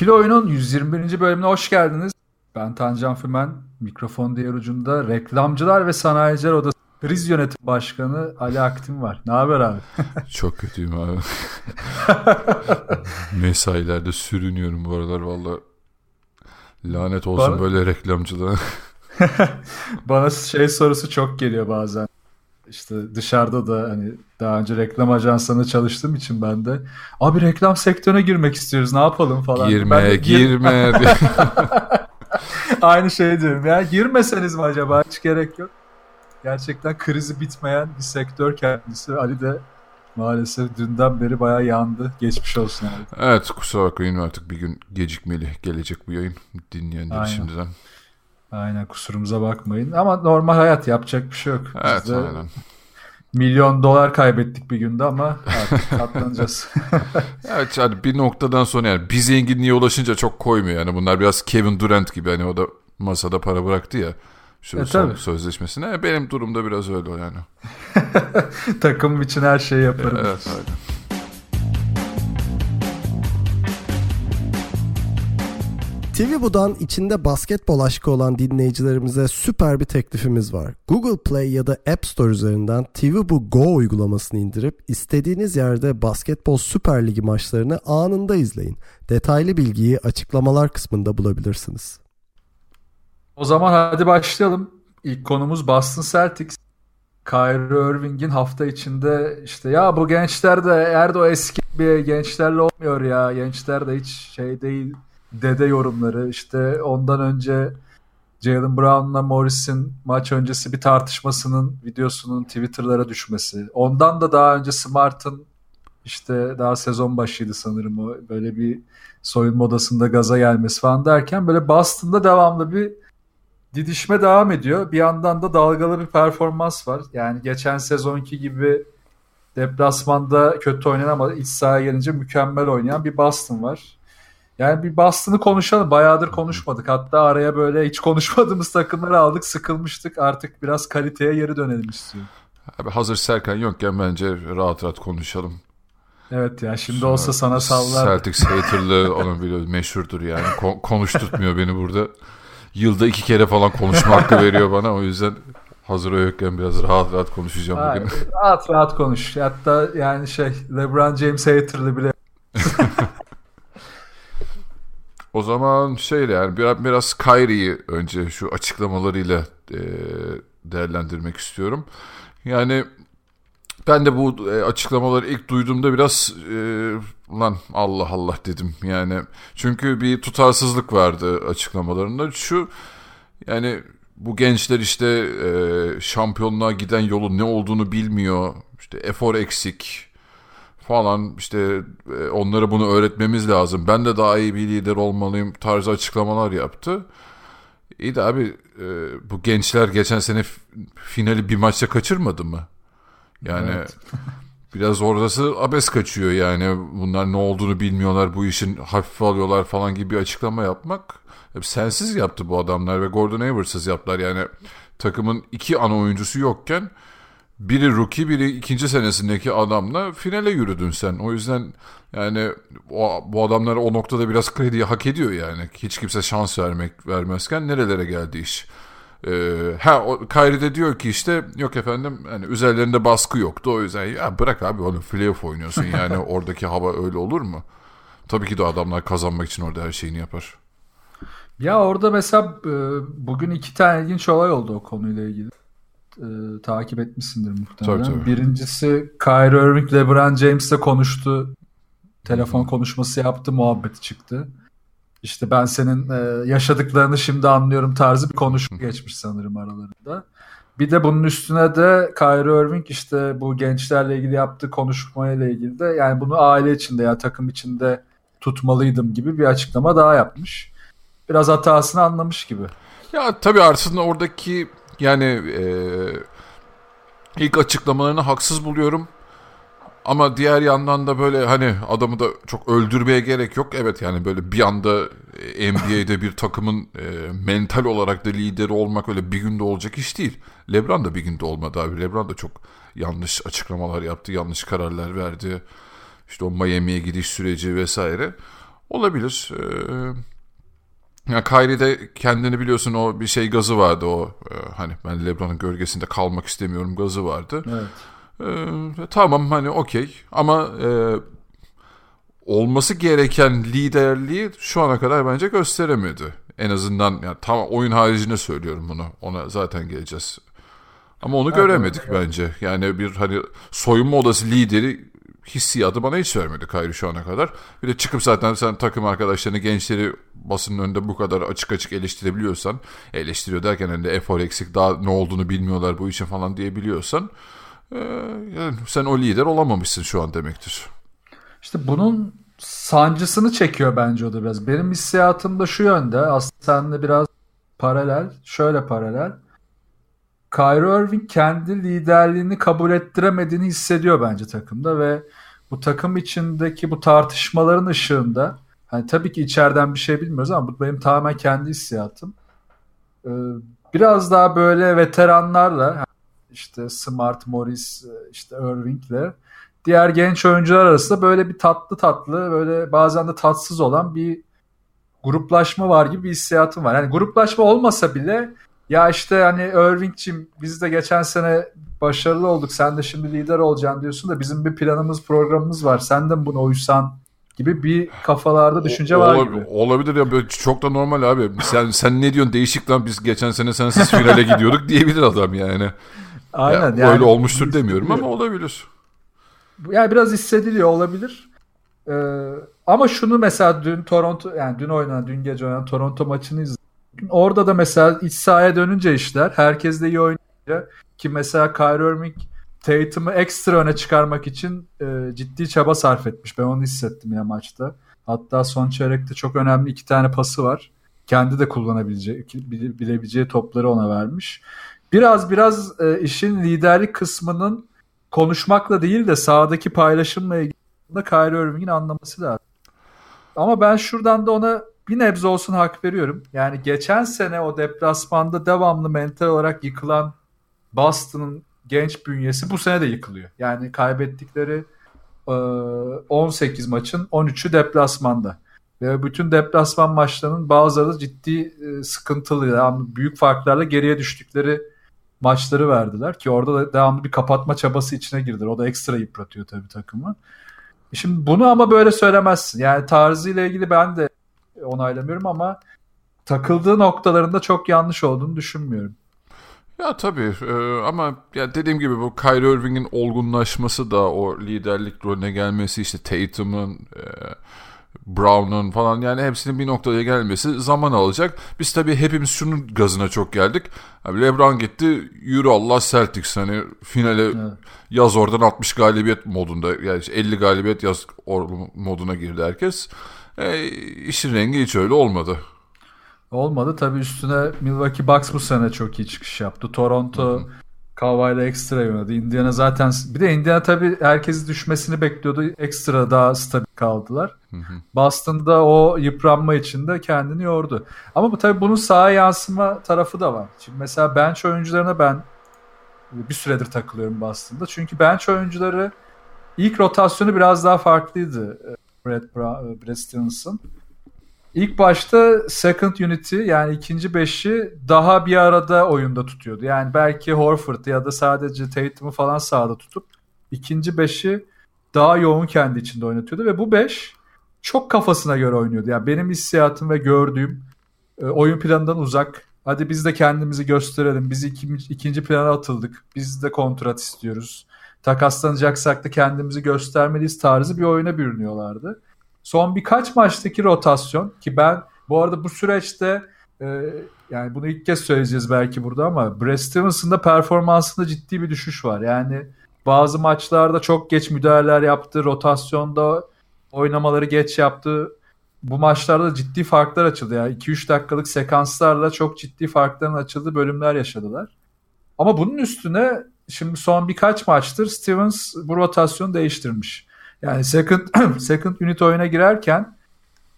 İkili Oyun'un 121. bölümüne hoş geldiniz. Ben Tancan Fümen, mikrofon diğer ucunda reklamcılar ve sanayiciler odası kriz yönetim başkanı Ali Aktin var. Ne haber abi? Çok kötüyüm abi. Mesailerde sürünüyorum bu aralar valla. Lanet olsun Bana- böyle reklamcılığa. Bana şey sorusu çok geliyor bazen. İşte dışarıda da hani daha önce reklam ajanslarında çalıştığım için ben de abi reklam sektörüne girmek istiyoruz ne yapalım falan. girme, Ben de gir- girme. Aynı şey diyorum ya girmeseniz mi acaba hiç gerek yok. Gerçekten krizi bitmeyen bir sektör kendisi. Ali de maalesef dünden beri bayağı yandı. Geçmiş olsun abi. evet kusura bakmayın artık bir gün gecikmeli gelecek bu yayın. Dinleyenleri Aynen. şimdiden. Aynen kusurumuza bakmayın. Ama normal hayat yapacak bir şey yok. Biz Evet de aynen. milyon dolar kaybettik bir günde ama artık katlanacağız. Evet yani bir noktadan sonra yani bir zenginliğe ulaşınca çok koymuyor. Yani bunlar biraz Kevin Durant gibi hani o da masada para bıraktı ya. Şu E, tabii. sözleşmesine. Benim durumda biraz öyle yani. Takım için her şeyi yaparım. Evet öyle. TVBU'dan içinde basketbol aşkı olan dinleyicilerimize süper bir teklifimiz var. Google Play ya da App Store üzerinden TVBU Go uygulamasını indirip istediğiniz yerde basketbol Süper Ligi maçlarını anında izleyin. Detaylı bilgiyi açıklamalar kısmında bulabilirsiniz. O zaman hadi başlayalım. İlk konumuz Boston Celtics. Kyrie Irving'in hafta içinde işte ya bu gençler de eğer eski bir gençlerle olmuyor ya. Gençler de hiç şey değil dede yorumları. İşte ondan önce Jalen Brown'la Morris'in maç öncesi bir tartışmasının videosunun Twitter'lara düşmesi. Ondan da daha önce Smart'ın işte daha sezon başıydı sanırım o böyle bir soyunma odasında gaza gelmesi falan derken böyle Boston'da devamlı bir didişme devam ediyor. Bir yandan da dalgalı bir performans var. Yani geçen sezonki gibi deplasmanda kötü oynayan ama iç sahaya gelince mükemmel oynayan bir Boston var. Yani bir Boston'ı konuşalım. Bayağıdır konuşmadık. Hatta araya böyle hiç konuşmadığımız takımları aldık. Sıkılmıştık. Artık biraz kaliteye geri dönelim istiyorum. Abi hazır Serkan yokken bence rahat rahat konuşalım. Evet ya şimdi olsa sana sallar. Celtics haterlığı onun biliyoruz meşhurdur yani. Ko- konuşturtmuyor beni burada. Yılda iki kere falan konuşma hakkı veriyor bana. O yüzden hazır yokken biraz rahat rahat konuşacağım Ha, bugün. rahat rahat konuş. Hatta yani şey LeBron James haterlı bile O zaman şeyle yani biraz, biraz Kyrie'yi önce şu açıklamalarıyla e, değerlendirmek istiyorum. Yani ben de bu e, açıklamaları ilk duyduğumda biraz e, lan Allah Allah dedim yani. Çünkü bir tutarsızlık vardı açıklamalarında. Şu yani bu gençler işte e, şampiyonluğa giden yolun ne olduğunu bilmiyor. İşte efor eksik falan işte e, onlara bunu öğretmemiz lazım. Ben de daha iyi bir lider olmalıyım tarzı açıklamalar yaptı. İyi de abi e, bu gençler geçen sene finali bir maçta kaçırmadı mı? Yani Evet. biraz oradası abes kaçıyor yani. Bunlar ne olduğunu bilmiyorlar, bu işin hafife alıyorlar falan gibi bir açıklama yapmak. Sensiz yaptı bu adamlar ve Gordon Hayward'sız yaptılar. Yani takımın iki ana oyuncusu yokken biri rookie biri ikinci senesindeki adamla finale yürüdün sen. O yüzden yani o, bu adamlar o noktada biraz krediyi hak ediyor yani. Hiç kimse şans vermek vermezken nerelere geldi iş. Ee, ha o, Kyrie de diyor ki işte yok efendim hani üzerlerinde baskı yoktu o yüzden ya bırak abi oğlum playoff oynuyorsun yani oradaki hava öyle olur mu? Tabii ki de adamlar kazanmak için orada her şeyini yapar. Ya orada mesela e, bugün iki tane ilginç olay oldu o konuyla ilgili. E, takip etmişsindir muhtemelen. Tabii, tabii. Birincisi Kyrie Irving LeBron James'le konuştu. Telefon konuşması yaptı, muhabbeti çıktı. İşte ben senin e, yaşadıklarını şimdi anlıyorum tarzı bir konuşma geçmiş sanırım aralarında. Bir de bunun üstüne de Kyrie Irving işte bu gençlerle ilgili yaptığı konuşmayla ilgili de yani bunu aile içinde ya takım içinde tutmalıydım gibi bir açıklama daha yapmış. Biraz hatasını anlamış gibi. Ya tabii aslında oradaki yani e, ilk açıklamalarını haksız buluyorum. Ama diğer yandan da böyle hani adamı da çok öldürmeye gerek yok. Evet yani böyle bir anda NBA'de bir takımın e, mental olarak da lideri olmak öyle bir günde olacak iş değil. LeBron da bir günde olmadı abi. LeBron da çok yanlış açıklamalar yaptı, yanlış kararlar verdi. İşte o Miami'ye gidiş süreci vesaire. Olabilir. Ee, ya Kyrie de kendini biliyorsun o bir şey gazı vardı o e, hani ben LeBron'un gölgesinde kalmak istemiyorum gazı vardı. Evet. Ee, tamam hani okey ama e, olması gereken liderliği şu ana kadar bence gösteremedi. En azından yani tam oyun haricinde söylüyorum bunu. Ona zaten geleceğiz. Ama onu göremedik evet. bence. Yani bir hani soyunma odası lideri hissiyatı bana hiç vermedi Kyrie şu ana kadar. Bir de çıkıp zaten sen takım arkadaşlarını gençleri basının önünde bu kadar açık açık eleştirebiliyorsan eleştiriyor derken hani efor eksik daha ne olduğunu bilmiyorlar bu işin falan diyebiliyorsan ee, yani sen o lider olamamışsın şu an demektir. İşte bunun sancısını çekiyor bence o da biraz. Benim hissiyatım da şu yönde. Aslında seninle biraz paralel. Şöyle paralel. Kyrie Irving kendi liderliğini kabul ettiremediğini hissediyor bence takımda ve bu takım içindeki bu tartışmaların ışığında hani tabii ki içeriden bir şey bilmiyoruz ama bu benim tamamen kendi hissiyatım. Ee, biraz daha böyle veteranlarla işte Smart, Morris, işte Irving'le diğer genç oyuncular arasında böyle bir tatlı tatlı böyle bazen de tatsız olan bir gruplaşma var gibi bir hissiyatım var. Yani gruplaşma olmasa bile ya işte hani Irving'cim biz de geçen sene başarılı olduk sen de şimdi lider olacaksın diyorsun da bizim bir planımız programımız var sen de buna uysan gibi bir kafalarda düşünce var Olab- gibi. Olabilir ya böyle çok da normal abi. Sen sen ne diyorsun değişik lan biz geçen sene sensiz finale gidiyorduk diyebilir adam yani. Aynen. Ya, yani, öyle olmuştur demiyorum ama olabilir. Yani biraz hissediliyor olabilir. Ee, ama şunu mesela dün Toronto yani dün oynanan dün gece oynanan Toronto maçını izledim. Orada da mesela iç sahaya dönünce işler herkes de iyi oynayınca ki mesela Kyrie Irving Tatum'u ekstra öne çıkarmak için e, ciddi çaba sarf etmiş. Ben onu hissettim ya maçta. Hatta son çeyrekte çok önemli iki tane pası var. Kendi de kullanabileceği, bilebileceği topları ona vermiş. Biraz biraz e, işin liderlik kısmının konuşmakla değil de sahadaki paylaşımla ilgili Kyrie Irving'in anlaması lazım. Ama ben şuradan da ona bir nebze olsun hak veriyorum. Yani geçen sene o deplasmanda devamlı mental olarak yıkılan Boston'ın genç bünyesi bu sene de yıkılıyor. Yani kaybettikleri 18 maçın 13'ü deplasmanda. Ve bütün deplasman maçlarının bazıları ciddi sıkıntılı, yani büyük farklarla geriye düştükleri maçları verdiler ki orada da devamlı bir kapatma çabası içine girdiler. O da ekstra yıpratıyor tabii takımı. Şimdi bunu ama böyle söylemezsin. Yani tarzıyla ilgili ben de onaylamıyorum ama takıldığı noktalarında çok yanlış olduğunu düşünmüyorum. Ya tabii e, ama ya dediğim gibi bu Kyrie Irving'in olgunlaşması da o liderlik rolüne gelmesi işte Tatum'un e, Brown'un falan yani hepsinin bir noktaya gelmesi zaman alacak. Biz tabii hepimiz şunun gazına çok geldik. Abi LeBron gitti yürü Allah Celtics hani finale evet. yaz oradan 60 galibiyet modunda yani 50 galibiyet yaz moduna girdi herkes. E, işin rengi hiç öyle olmadı. Olmadı. Tabii üstüne Milwaukee Bucks bu sene çok iyi çıkış yaptı. Toronto. Kawhi'la ekstra oynadı. Indiana zaten bir de Indiana tabii herkesin düşmesini bekliyordu. Ekstra daha stabil kaldılar. Boston'da o yıpranma içinde kendini yordu. Ama bu tabii bunun sağa yansıma tarafı da var. Şimdi mesela bench oyuncularına ben bir süredir takılıyorum Boston'da. Çünkü bench oyuncuları ilk rotasyonu biraz daha farklıydı. Brad, Brown, Brad Stevens'ın. İlk başta second unity yani ikinci beşi daha bir arada oyunda tutuyordu. Yani belki Horford ya da sadece Tatum'u falan sahada tutup ikinci beşi daha yoğun kendi içinde oynatıyordu ve bu beş çok kafasına göre oynuyordu. Yani benim hissiyatım ve gördüğüm e, oyun planından uzak. Hadi biz de kendimizi gösterelim. Biz ikinci, ikinci plana atıldık. Biz de kontrat istiyoruz. Takaslanacaksak da kendimizi göstermeliyiz tarzı bir oyuna bürünüyorlardı. Son birkaç maçtaki rotasyon ki ben bu arada bu süreçte e, yani bunu ilk kez söyleyeceğiz belki burada ama Brad Stevens'ın da performansında ciddi bir düşüş var. Yani bazı maçlarda çok geç müdahaleler yaptı. Rotasyonda oynamaları geç yaptı. Bu maçlarda ciddi farklar açıldı. Yani 2-3 dakikalık sekanslarla çok ciddi farkların açıldığı bölümler yaşadılar. Ama bunun üstüne şimdi son birkaç maçtır Stevens bu rotasyonu değiştirmiş. Yani second, second unit oyuna girerken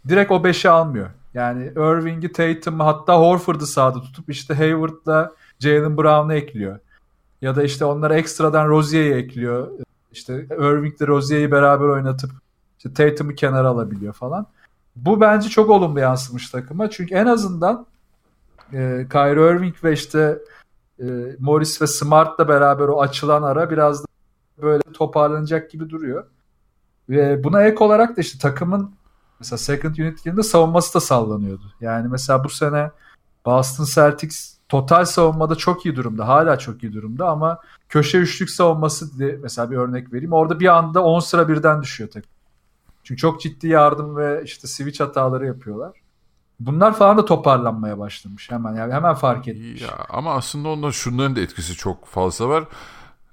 direkt o 5'i almıyor. Yani Irving'i, Tatum'u hatta Horford'u sağda tutup işte Hayward'la Jalen Brown'u ekliyor. Ya da işte onlara ekstradan Rozier'i ekliyor. İşte Irving'le Rozier'i beraber oynatıp işte Tatum'u kenara alabiliyor falan. Bu bence çok olumlu yansımış takıma. Çünkü en azından e, Kyrie Irving ve işte e, Morris ve Smart'la beraber o açılan ara biraz da böyle toparlanacak gibi duruyor. Ve buna ek olarak da işte takımın mesela second unit girdiğinde savunması da sallanıyordu. Yani mesela bu sene Boston Celtics total savunmada çok iyi durumda. Hala çok iyi durumda ama köşe üçlük savunması diye mesela bir örnek vereyim. Orada bir anda 10 sıra birden düşüyor takım. Çünkü çok ciddi yardım ve işte switch hataları yapıyorlar. Bunlar falan da toparlanmaya başlamış hemen yani hemen fark etmiş. Ya ama aslında onda şunların da etkisi çok fazla var.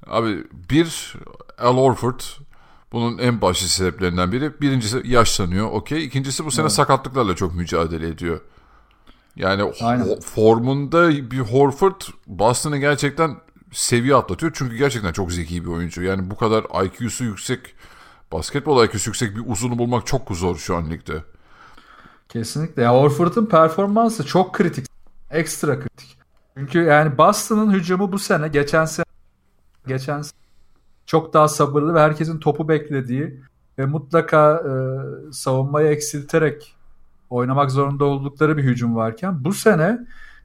Abi bir Al Horford bunun en başlı sebeplerinden biri. Birincisi yaşlanıyor okey. İkincisi bu sene evet. sakatlıklarla çok mücadele ediyor. Yani ho- formunda bir Horford Boston'ı gerçekten seviye atlatıyor. Çünkü gerçekten çok zeki bir oyuncu. Yani bu kadar IQ'su yüksek, basketbol IQ'su yüksek bir uzunu bulmak çok zor şu an ligde. Kesinlikle. Ya Horford'un performansı çok kritik. Ekstra kritik. Çünkü yani Boston'ın hücumu bu sene geçen sene geçen sene çok daha sabırlı ve herkesin topu beklediği ve mutlaka e, savunmayı eksilterek oynamak zorunda oldukları bir hücum varken bu sene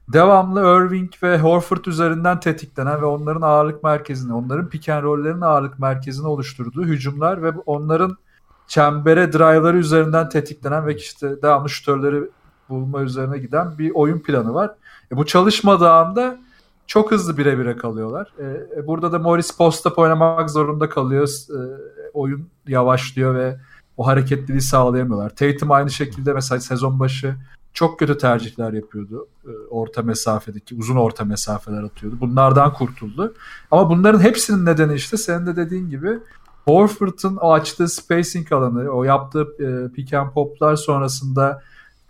devamlı Irving ve Horford üzerinden tetiklenen ve onların ağırlık merkezini, onların pick and roll'lerin ağırlık merkezini oluşturduğu hücumlar ve onların çembere drive'ları üzerinden tetiklenen ve işte devamlı şutörleri bulma üzerine giden bir oyun planı var. E bu çalışmadığı anda çok hızlı bire bire kalıyorlar. E, e burada da Morris post-up oynamak zorunda kalıyor. E, oyun yavaşlıyor ve o hareketliliği sağlayamıyorlar. Tatum aynı şekilde mesela sezon başı çok kötü tercihler yapıyordu. E, orta mesafedeki, uzun orta mesafeler atıyordu. Bunlardan kurtuldu. Ama bunların hepsinin nedeni işte senin de dediğin gibi Horford'un o açtığı spacing alanı, o yaptığı e, pick and poplar sonrasında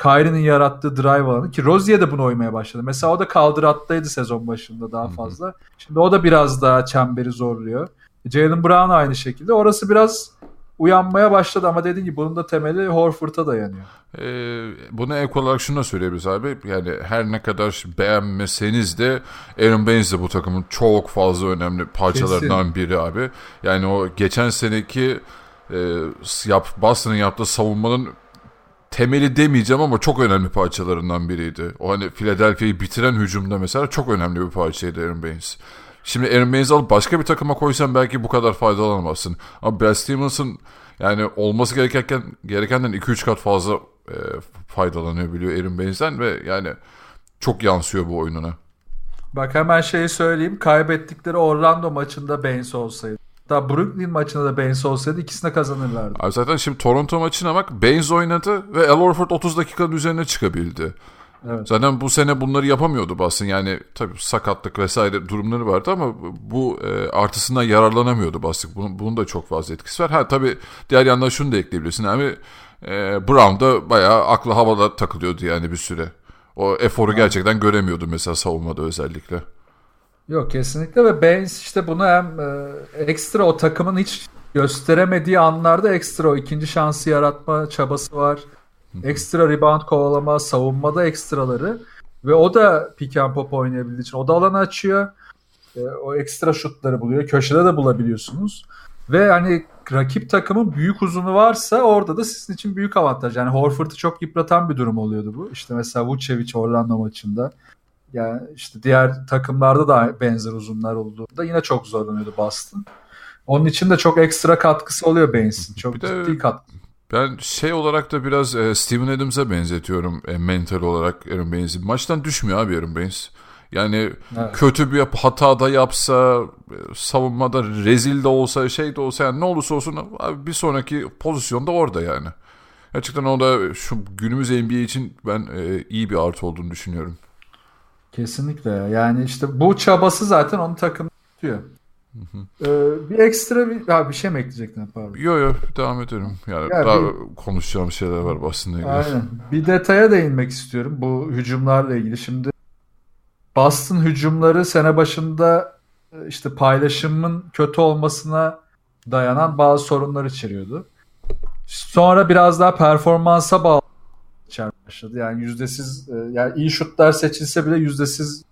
Kyrie'nin yarattığı drive alanı ki Rozier de bunu oymaya başladı. Mesela o da kaldırattaydı sezon başında daha fazla. Şimdi o da biraz daha çemberi zorluyor. Jalen Brown aynı şekilde. Orası biraz uyanmaya başladı ama dediğim gibi bunun da temeli Horford'a dayanıyor. Ee, buna ek olarak şunu da söyleyebiliriz abi. Yani her ne kadar beğenmeseniz de Aaron Baines de bu takımın çok fazla önemli parçalarından Kesin. biri abi. Yani o geçen seneki e, yap, Boston'ın yaptığı savunmanın temeli demeyeceğim ama çok önemli parçalarından biriydi. O hani Philadelphia'yı bitiren hücumda mesela çok önemli bir parçaydı Aaron Baines. Şimdi Aaron Baines'i alıp başka bir takıma koysan belki bu kadar faydalanamazsın. Ama Brad Stevens'ın yani olması gereken gerekenden 2-3 kat fazla e, faydalanıyor biliyor Aaron Baines'den ve yani çok yansıyor bu oyununa. Bak hemen şeyi söyleyeyim. Kaybettikleri Orlando maçında Baines olsaydı. Daha Brooklyn maçında da Baines olsaydı ikisine kazanırlardı. Abi zaten şimdi Toronto maçına bak Baines oynadı ve Al Horford 30 dakikanın üzerine çıkabildi. Evet. Zaten bu sene bunları yapamıyordu Boston. Yani tabii sakatlık vesaire durumları vardı ama bu e, artısından yararlanamıyordu Boston. Bunun, bunun da çok fazla etkisi var. Ha tabii diğer yandan şunu da ekleyebilirsin. Yani e, Brown da bayağı aklı havada takılıyordu yani bir süre. O eforu evet. gerçekten göremiyordu mesela savunmada özellikle. Yok kesinlikle ve Baines işte bunu hem e, ekstra o takımın hiç gösteremediği anlarda ekstra o ikinci şansı yaratma çabası var. Ekstra rebound kovalama, savunmada ekstraları ve o da pick and pop oynayabildiği için o da alanı açıyor. E, o ekstra şutları buluyor. Köşede de bulabiliyorsunuz. Ve hani rakip takımın büyük uzunu varsa orada da sizin için büyük avantaj. Yani Horford'u çok yıpratan bir durum oluyordu bu. İşte mesela Vucevic Orlando maçında. Yani işte diğer takımlarda da benzer uzunlar olduğunda yine çok zorlanıyordu Boston. Onun için de çok ekstra katkısı oluyor Baines'in. Çok bir ciddi de, katkı. Ben şey olarak da biraz e, Steven Adams'a benzetiyorum e, mental olarak Aaron Baines'i. Maçtan düşmüyor abi Aaron Baines. Yani evet. kötü bir hata da yapsa, e, savunmada rezil de olsa, şey de olsa yani ne olursa olsun abi bir sonraki pozisyonda orada yani. Gerçekten o da şu günümüz NBA için ben e, iyi bir artı olduğunu düşünüyorum. Kesinlikle. Yani işte bu çabası zaten onu takım tutuyor. Ee, bir ekstra bir, ha, bir şey mi ekleyecektin pardon? Yo yo devam ederim. Yani Ya daha bir- konuşacağım şeyler var ilgili. Aynen. Bir detaya değinmek istiyorum bu hücumlarla ilgili. Şimdi Boston hücumları sene başında e, işte paylaşımın kötü olmasına dayanan bazı sorunlar içeriyordu. Sonra biraz daha performansa bağlı başladı. Yani yüzdesiz e, yani iyi şutlar seçilse bile yüzdesiz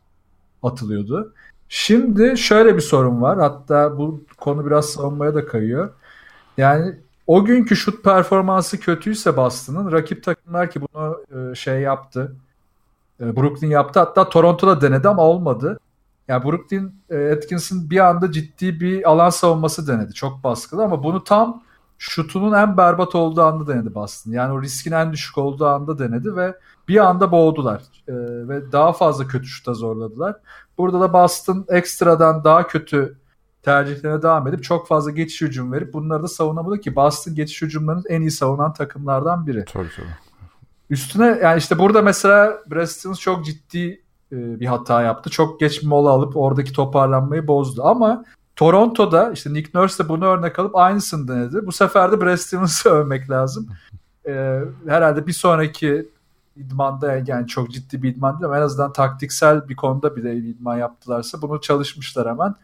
atılıyordu. Şimdi şöyle bir sorun var. Hatta bu konu biraz savunmaya da kayıyor. Yani o günkü şut performansı kötüyse Boston'ın rakip takımlar ki bunu e, şey yaptı. E, Brooklyn yaptı. Hatta Toronto'da denedi ama olmadı. Yani Brooklyn e, Atkinson bir anda ciddi bir alan savunması denedi. Çok baskılı ama bunu tam şutunun en berbat olduğu anda denedi Boston. Yani o riskin en düşük olduğu anda denedi ve bir anda boğdular. E, ve daha fazla kötü şuta zorladılar. Burada da Boston ekstradan daha kötü tercihlerine devam edip çok fazla geçiş hücum verip bunları da savunamadı ki Boston geçiş hücumlarının en iyi savunan takımlardan biri. Tabii tabii. Üstüne yani işte burada mesela Brad Stevens çok ciddi e, bir hata yaptı. Çok geç mola alıp oradaki toparlanmayı bozdu. Ama Toronto'da işte Nick Nurse de bunu örnek alıp aynısını denedi. Bu sefer de Brad Stevens'ı övmek lazım. E, herhalde bir sonraki idmanda yani çok ciddi bir idman değil ama en azından taktiksel bir konuda bile bir idman yaptılarsa bunu çalışmışlar hemen.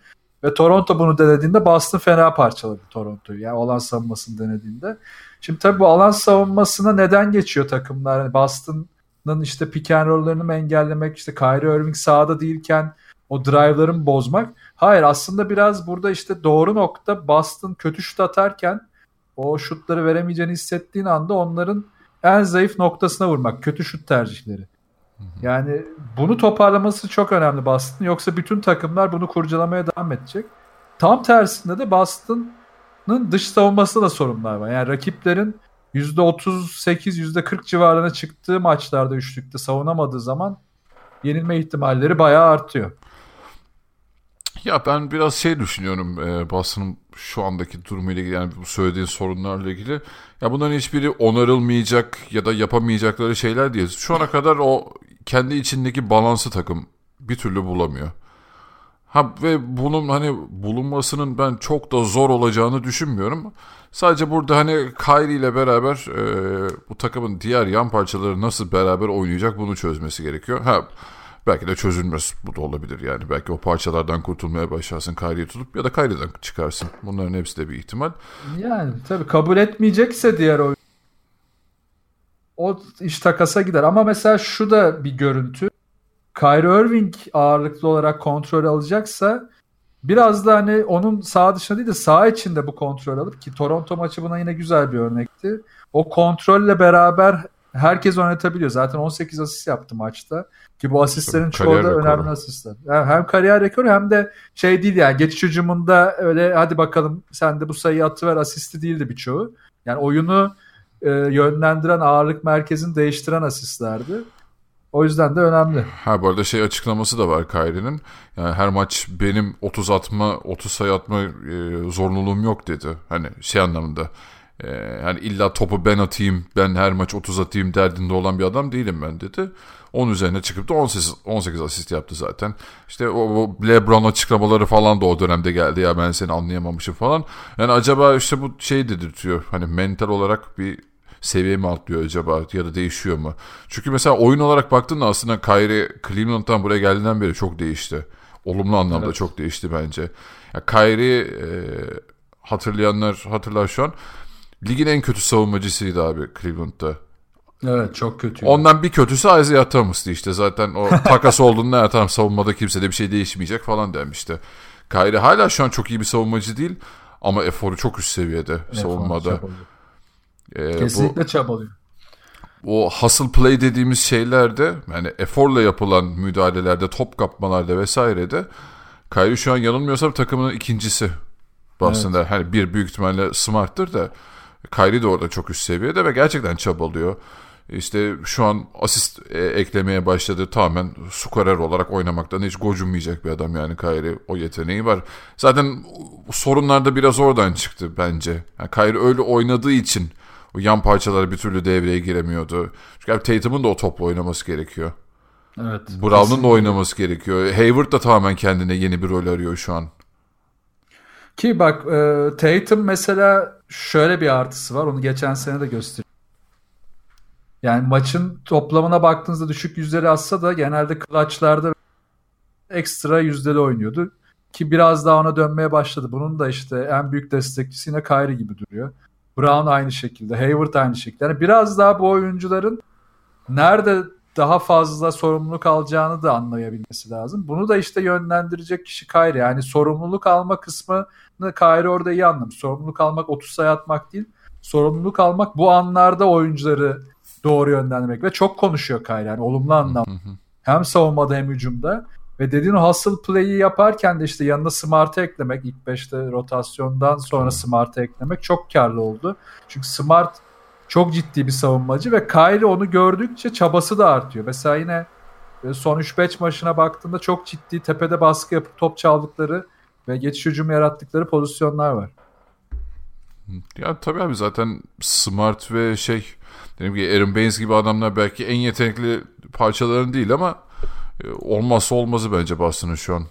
Ve Toronto bunu denediğinde Boston fena parçaladı Toronto'yu. Yani alan savunmasını denediğinde. Şimdi tabii bu alan savunmasına neden geçiyor takımlar? Yani Boston'ın işte pick and roll'larını engellemek, işte Kyrie Irving sahada değilken o drive'ları mı bozmak? Hayır aslında biraz burada işte doğru nokta Boston kötü şut atarken o şutları veremeyeceğini hissettiğin anda onların en zayıf noktasına vurmak. Kötü şut tercihleri. Yani bunu toparlaması çok önemli Boston. Yoksa bütün takımlar bunu kurcalamaya devam edecek. Tam tersinde de Boston'ın dış savunmasında da sorunlar var. Yani rakiplerin %38, %40 civarına çıktığı maçlarda üçlükte savunamadığı zaman yenilme ihtimalleri bayağı artıyor. Ya ben biraz şey düşünüyorum e, Boston'ın şu andaki durumuyla ilgili yani bu söylediğin sorunlarla ilgili. Ya bunların hiçbiri onarılmayacak ya da yapamayacakları şeyler değil. Şu ana kadar o kendi içindeki balansı takım bir türlü bulamıyor. Ha ve bunun hani bulunmasının ben çok da zor olacağını düşünmüyorum. Sadece burada hani Kyrie ile beraber e, bu takımın diğer yan parçaları nasıl beraber oynayacak bunu çözmesi gerekiyor. Ha belki de çözülmez bu da olabilir yani. Belki o parçalardan kurtulmaya başlarsın Kyrie'yi tutup ya da Kyrie'den çıkarsın. Bunların hepsi de bir ihtimal. Yani tabii kabul etmeyecekse diğer oyun o iş takasa gider. Ama mesela şu da bir görüntü. Kyrie Irving ağırlıklı olarak kontrol alacaksa biraz da hani onun sağ dışında değil de sağ içinde bu kontrol alıp ki Toronto maçı buna yine güzel bir örnekti. O kontrolle beraber herkes oynatabiliyor. Zaten 18 asist yaptı maçta. Ki bu asistlerin çoğu da rekoru. önemli asistler. Yani hem kariyer rekoru hem de şey değil yani geçiş hücumunda öyle hadi bakalım sen de bu sayıyı atıver asisti değildi birçoğu. Yani oyunu e, yönlendiren ağırlık merkezini değiştiren asistlerdi. O yüzden de önemli. Ha bu arada şey açıklaması da var Kyrie'nin. Yani her maç benim 30 atma, 30 sayı atma e, zorunluluğum yok dedi. Hani şey anlamında. E, yani illa topu ben atayım, ben her maç 30 atayım derdinde olan bir adam değilim ben dedi. 10 üzerine çıkıp da 18, 18 asist yaptı zaten. İşte o, o LeBron açıklamaları falan da o dönemde geldi ya ben seni anlayamamışım falan. Yani acaba işte bu şey dedirtiyor. Hani mental olarak bir seviye mi atlıyor acaba ya da değişiyor mu? Çünkü mesela oyun olarak baktığında aslında Kyrie Cleveland'dan buraya geldiğinden beri çok değişti. Olumlu anlamda Evet. çok değişti bence. Ya Kyrie e, hatırlayanlar hatırlar şu an. Ligin en kötü savunmacısıydı abi Cleveland'da. Evet çok kötü. Ondan bir kötüsü Isaiah Thomas'tı işte zaten o takas olduğunda "Ha, tamam savunmada kimse de bir şey değişmeyecek falan demişti. Kyrie hala şu an çok iyi bir savunmacı değil ama eforu çok üst seviyede savunmada. Çabalıyor. Ee, bu- Kesinlikle çabalıyor. o hustle play dediğimiz şeylerde yani eforla yapılan müdahalelerde top kapmalarda vesairede Kyrie şu an yanılmıyorsam takımının ikincisi aslında hani bir büyük ihtimalle Smart'tır da Kyrie de orada çok üst seviyede ve gerçekten çabalıyor. İşte şu an asist e, eklemeye başladı tamamen skorer olarak oynamaktan hiç gocunmayacak bir adam yani Kyrie o yeteneği var. Zaten sorunlar da biraz oradan çıktı bence. Yani Kyrie öyle oynadığı için o yan parçalar bir türlü devreye giremiyordu. Çünkü Tatum'un da o topla oynaması gerekiyor. Evet. Brown'un da oynaması gerekiyor. Hayward da tamamen kendine yeni bir rol arıyor şu an. Ki bak e, Tatum mesela şöyle bir artısı var. Onu geçen sene de gösterdim. Yani maçın toplamına baktığınızda düşük yüzdeli atsa da genelde clutchlarda ekstra yüzdeli oynuyordu. Ki biraz daha ona dönmeye başladı. Bunun da işte en büyük destekçisi yine Kyrie gibi duruyor. Brown aynı şekilde. Hayward aynı şekilde. Yani biraz daha bu oyuncuların nerede daha fazla sorumluluk alacağını da anlayabilmesi lazım. Bunu da işte yönlendirecek kişi Kyrie. Yani sorumluluk alma kısmını Kyrie orada iyi anlamış. Sorumluluk almak 30 sayı atmak değil. Sorumluluk almak bu anlarda oyuncuları doğru yönlendirmek ve çok konuşuyor Kyrie. Yani olumlu anlamda. hem savunmada hem hücumda. Ve dediğin o hustle play'i yaparken de işte yanına Smart'ı eklemek ilk 5'te rotasyondan sonra Smart'ı eklemek çok karlı oldu. Çünkü Smart çok ciddi bir savunmacı ve Kyrie onu gördükçe çabası da artıyor. Mesela yine e, son 3-5 maçına baktığımda çok ciddi tepede baskı yapıp top çaldıkları ve geçiş hücum yarattıkları pozisyonlar var. Ya tabii abi zaten Smart ve şey dedim ki Aaron Baines gibi adamlar belki en yetenekli parçaların değil ama e, olmazsa olmazı bence Boston'ın şu an.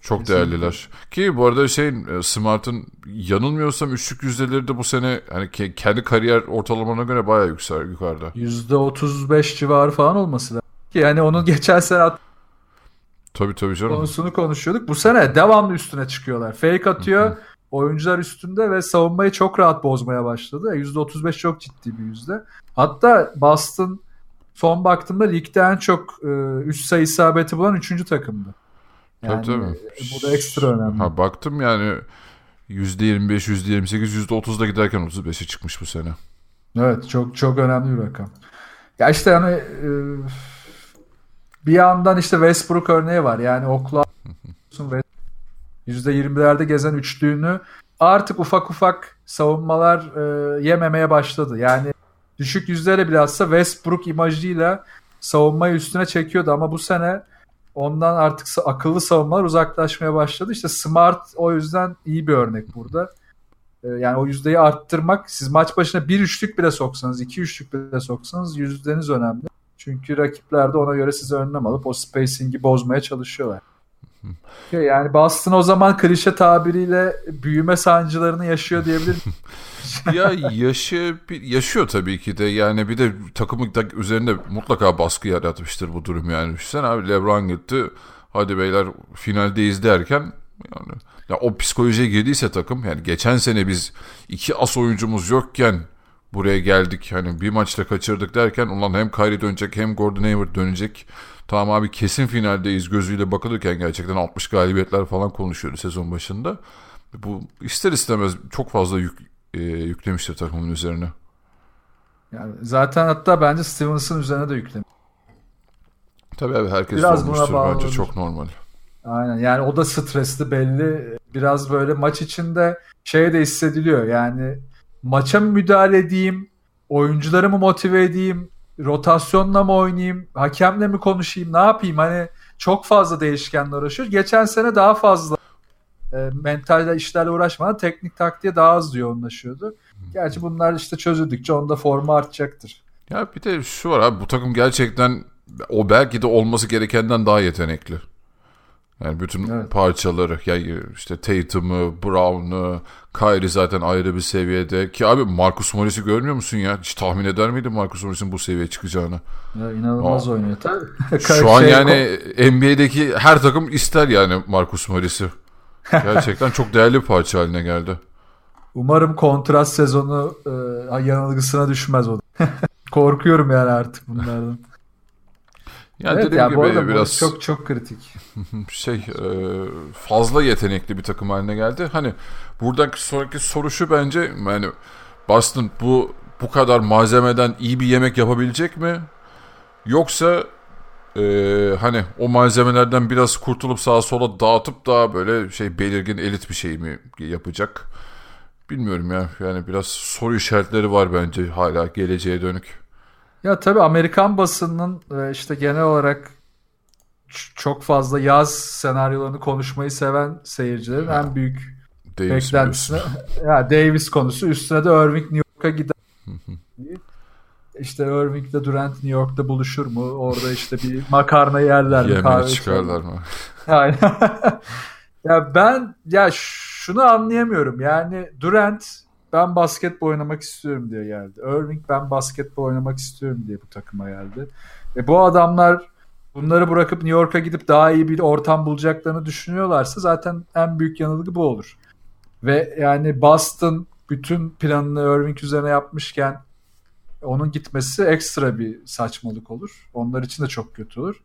Çok Kesinlikle. değerliler. Ki bu arada şey Smart'ın yanılmıyorsam üçlük yüzdeleri de bu sene hani kendi kariyer ortalamana göre bayağı yüksel yukarıda. %35 civarı falan olması lazım. Yani onun geçen sene at Tabii tabii canım. Konusunu konuşuyorduk. Bu sene devamlı üstüne çıkıyorlar. Fake atıyor. Oyuncular üstünde ve savunmayı çok rahat bozmaya başladı. %35 çok ciddi bir yüzde. Hatta Boston son baktığımda ligde en çok e, üst sayı isabeti bulan 3. takımdı. Yani, tabii tabii. Bu da ekstra önemli. Ha, baktım yani %25, %28, %30'da giderken 35'e çıkmış bu sene. Evet çok çok önemli bir rakam. Ya işte yani e, bir yandan işte Westbrook örneği var. Yani Oklahoma %20'lerde gezen üçlüğünü artık ufak ufak savunmalar e, yememeye başladı. Yani düşük yüzlere bile Westbrook imajıyla savunmayı üstüne çekiyordu ama bu sene ondan artık akıllı savunmalar uzaklaşmaya başladı. İşte Smart o yüzden iyi bir örnek burada. Ee, yani o yüzdeyi arttırmak siz maç başına bir üçlük bile soksanız, iki üçlük bile soksanız yüzdeniz önemli. Çünkü rakipler de ona göre size önlem alıp o spacing'i bozmaya çalışıyorlar. Yani Boston o zaman klişe tabiriyle büyüme sancılarını yaşıyor diyebilir ya yaşı, yaşıyor tabii ki de. Yani bir de takımı da üzerinde mutlaka baskı yaratmıştır bu durum yani. Sen abi Lebron gitti. Hadi beyler finaldeyiz derken yani ya o psikolojiye girdiyse takım yani geçen sene biz iki as oyuncumuz yokken buraya geldik. Hani bir maçta kaçırdık derken ulan hem Kyrie dönecek hem Gordon Hayward dönecek tamam abi kesin finaldeyiz gözüyle bakılırken gerçekten 60 galibiyetler falan konuşuyordu sezon başında bu ister istemez çok fazla yük e, yüklemiştir takımın üzerine. Yani zaten hatta bence Stevenson üzerine de yüklemiş. Tabii abi herkes Biraz olmuştur bence çok normal. Aynen yani o da stresli belli. Biraz böyle maç içinde şey de hissediliyor yani maça mı müdahale edeyim, oyuncularımı motive edeyim, rotasyonla mı oynayayım, hakemle mi konuşayım, ne yapayım hani çok fazla değişkenler uğraşıyor. Geçen sene daha fazla e, mental işlerle uğraşmadan teknik taktiğe daha az yoğunlaşıyordu. Gerçi bunlar işte çözüldükçe onda formu artacaktır. Ya bir de şu var abi bu takım gerçekten o belki de olması gerekenden daha yetenekli. Yani bütün evet. parçaları yani işte Tatum'u, Brown'u, Kyrie zaten ayrı bir seviyede. Ki abi Marcus Morris'i görmüyor musun ya? Hiç tahmin eder miydin Marcus Morris'in bu seviyeye çıkacağını? Ya inanılmaz Aa. oynuyor tabii. Şu an şey, yani NBA'deki her takım ister yani Marcus Morris'i. Gerçekten çok değerli bir parça haline geldi. Umarım kontrast sezonu e, yanılgısına düşmez o. Korkuyorum yani artık bunlardan. Ya evet, dediğim yani gibi biraz çok çok kritik. şey e, fazla yetenekli bir takım haline geldi. Hani buradan sonraki soru şu bence yani Boston bu bu kadar malzemeden iyi bir yemek yapabilecek mi? Yoksa e, hani o malzemelerden biraz kurtulup sağa sola dağıtıp da böyle şey belirgin elit bir şey mi yapacak? Bilmiyorum ya. Yani biraz soru işaretleri var bence hala geleceğe dönük. Ya tabii Amerikan basının işte genel olarak çok fazla yaz senaryolarını konuşmayı seven seyircilerin ha. en büyük Davis beklentisine ya Davis konusu üstüne de Irving New York'a gider. İşte Irving ile Durant New York'ta buluşur mu? Orada işte bir makarna yerler mi? Yemeğe çıkarlar mı? ya ben ya şunu anlayamıyorum. Yani Durant ben basketbol oynamak istiyorum diye geldi. Irving ben basketbol oynamak istiyorum diye bu takıma geldi. E bu adamlar bunları bırakıp New York'a gidip daha iyi bir ortam bulacaklarını düşünüyorlarsa zaten en büyük yanılgı bu olur. Ve yani Boston bütün planını Irving üzerine yapmışken onun gitmesi ekstra bir saçmalık olur. Onlar için de çok kötü olur.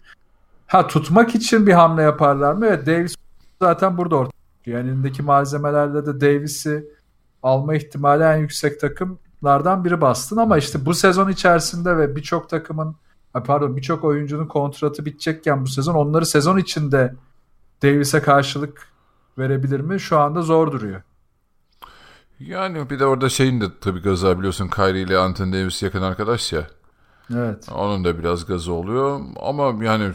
Ha tutmak için bir hamle yaparlar mı? Evet Davis zaten burada ortaya Yani elindeki malzemelerle de Davis'i alma ihtimali en yüksek takımlardan biri Boston ama işte bu sezon içerisinde ve birçok takımın pardon birçok oyuncunun kontratı bitecekken bu sezon onları sezon içinde Davis'e karşılık verebilir mi? Şu anda zor duruyor. Yani bir de orada şeyin de tabii gazı biliyorsun Kyrie ile Anthony Davis yakın arkadaş ya. Evet. Onun da biraz gazı oluyor ama yani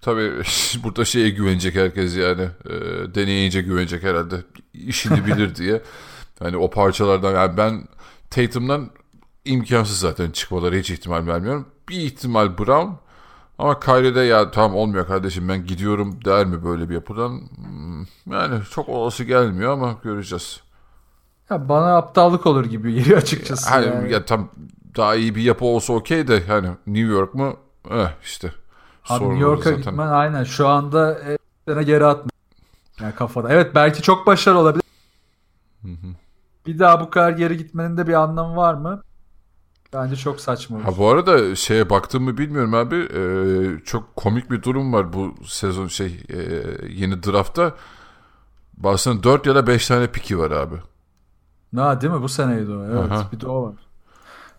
tabii burada şeye güvenecek herkes yani e, deneyince güvenecek herhalde işini bilir diye. Yani o parçalardan yani ben Tatum'dan imkansız zaten çıkmaları hiç ihtimal vermiyorum. Bir ihtimal Brown ama Kyrie'de ya tamam olmuyor kardeşim ben gidiyorum der mi böyle bir yapıdan? Hmm, yani çok olası gelmiyor ama göreceğiz. Ya bana aptallık olur gibi geliyor açıkçası. Hani yani. ya tam daha iyi bir yapı olsa okey de hani New York mu? Eh işte. Abi New York'a gitmen aynen şu anda e, geri atma. Yani kafada. Evet belki çok başarılı olabilir. Hı hı. Bir daha bu kadar geri gitmenin de bir anlamı var mı? Bence çok saçma. Ha bu arada şeye baktığımı bilmiyorum abi. Ee, çok komik bir durum var bu sezon şey e, yeni draftta. Bazen 4 ya da 5 tane piki var abi. Ha değil mi? Bu seneydi o. Evet Aha. bir de o var.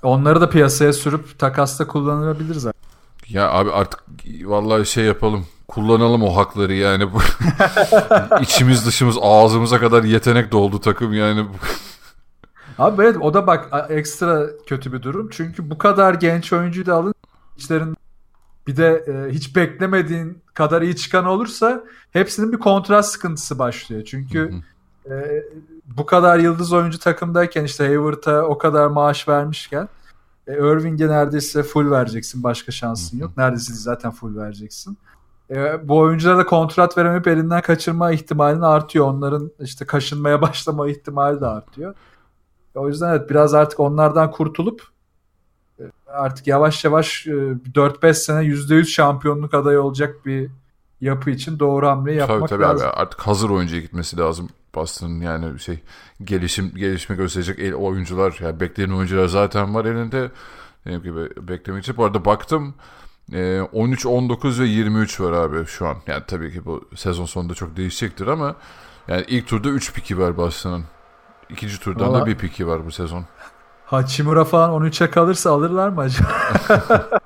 Onları da piyasaya sürüp takasta kullanılabilir zaten. Ya abi artık vallahi şey yapalım. Kullanalım o hakları yani. İçimiz dışımız ağzımıza kadar yetenek doldu takım yani. Abi evet o da bak ekstra kötü bir durum. Çünkü bu kadar genç oyuncuyu da alın. İçlerin bir de e, hiç beklemediğin kadar iyi çıkan olursa hepsinin bir kontrat sıkıntısı başlıyor. Çünkü e, bu kadar yıldız oyuncu takımdayken işte Hayward'a o kadar maaş vermişken e, Irving'e neredeyse full vereceksin. Başka şansın yok. Neredeyse zaten full vereceksin. E, bu oyunculara da kontrat veremeyip elinden kaçırma ihtimalini artıyor. Onların işte kaşınmaya başlama ihtimali de artıyor. O yüzden evet biraz artık onlardan kurtulup e, artık yavaş yavaş 4-5 e, sene %100 şampiyonluk adayı olacak bir yapı için doğru hamle yapmak tabii, tabii lazım. Abi, artık hazır oyuncuya gitmesi lazım Boston'ın yani şey gelişim gelişme gösterecek el, oyuncular yani bekleyen oyuncular zaten var elinde. Benim gibi beklemek için. Bu arada baktım 13, 19 ve 23 var abi şu an. Yani tabii ki bu sezon sonunda çok değişecektir ama yani ilk turda 3 piki var Boston'ın. İkinci turdan Vallahi... da bir piki var bu sezon. Hachimura falan 13'e kalırsa alırlar mı acaba?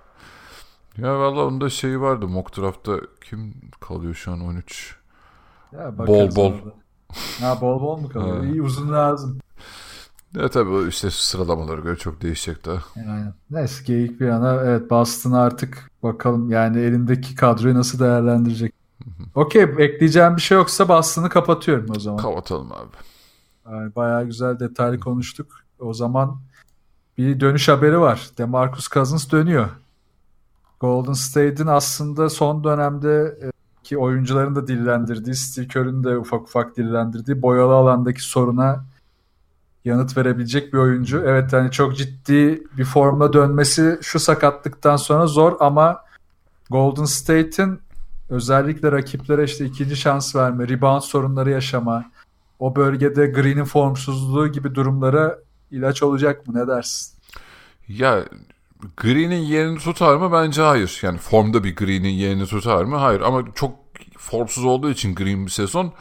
ya valla onda şeyi vardı. Mock draft'ta kim kalıyor şu an 13? Ya bol bol. ha bol bol mu kalıyor? İyi uzun lazım. Ya tabii işte sıralamaları göre çok değişecek daha. Yani, neyse geyik bir yana evet Boston artık bakalım yani elindeki kadroyu nasıl değerlendirecek. Okey ekleyeceğim bir şey yoksa Boston'ı kapatıyorum o zaman. Kapatalım abi. Bayağı güzel detaylı konuştuk. O zaman bir dönüş haberi var. DeMarcus Cousins dönüyor. Golden State'in aslında son dönemde e, ki oyuncuların da dillendirdiği, Steve Kerr'ün de ufak ufak dillendirdiği boyalı alandaki soruna yanıt verebilecek bir oyuncu. Evet yani çok ciddi bir formla dönmesi şu sakatlıktan sonra zor ama Golden State'in özellikle rakiplere işte ikinci şans verme, rebound sorunları yaşama, o bölgede Green'in formsuzluğu gibi durumlara ilaç olacak mı? Ne dersin? Ya Green'in yerini tutar mı? Bence hayır. Yani formda bir Green'in yerini tutar mı? Hayır. Ama çok formsuz olduğu için Green bir sezon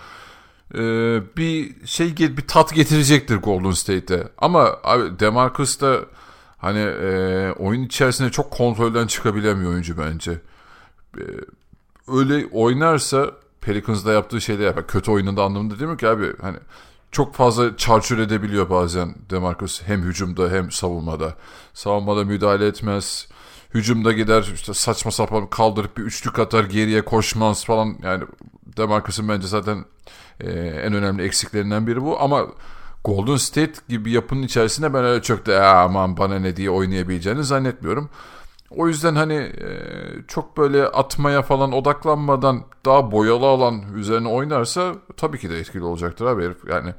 e, bir şey bir tat getirecektir Golden State'e. Ama abi Demarcus da hani e, oyun içerisinde çok kontrolden çıkabilen bir oyuncu bence. E, öyle oynarsa Pelicans'da yaptığı şeyde yapar. Kötü oyununda anlamında değil mi ki abi? Hani çok fazla çarçur edebiliyor bazen Demarcus hem hücumda hem savunmada. Savunmada müdahale etmez. Hücumda gider işte saçma sapan kaldırıp bir üçlük atar geriye koşmaz falan. Yani Demarcus'un bence zaten e, en önemli eksiklerinden biri bu. Ama Golden State gibi yapının içerisinde ben öyle çok da aman bana ne diye oynayabileceğini zannetmiyorum. O yüzden hani e, çok böyle atmaya falan odaklanmadan daha boyalı alan üzerine oynarsa tabii ki de etkili olacaktır abi herif. Yani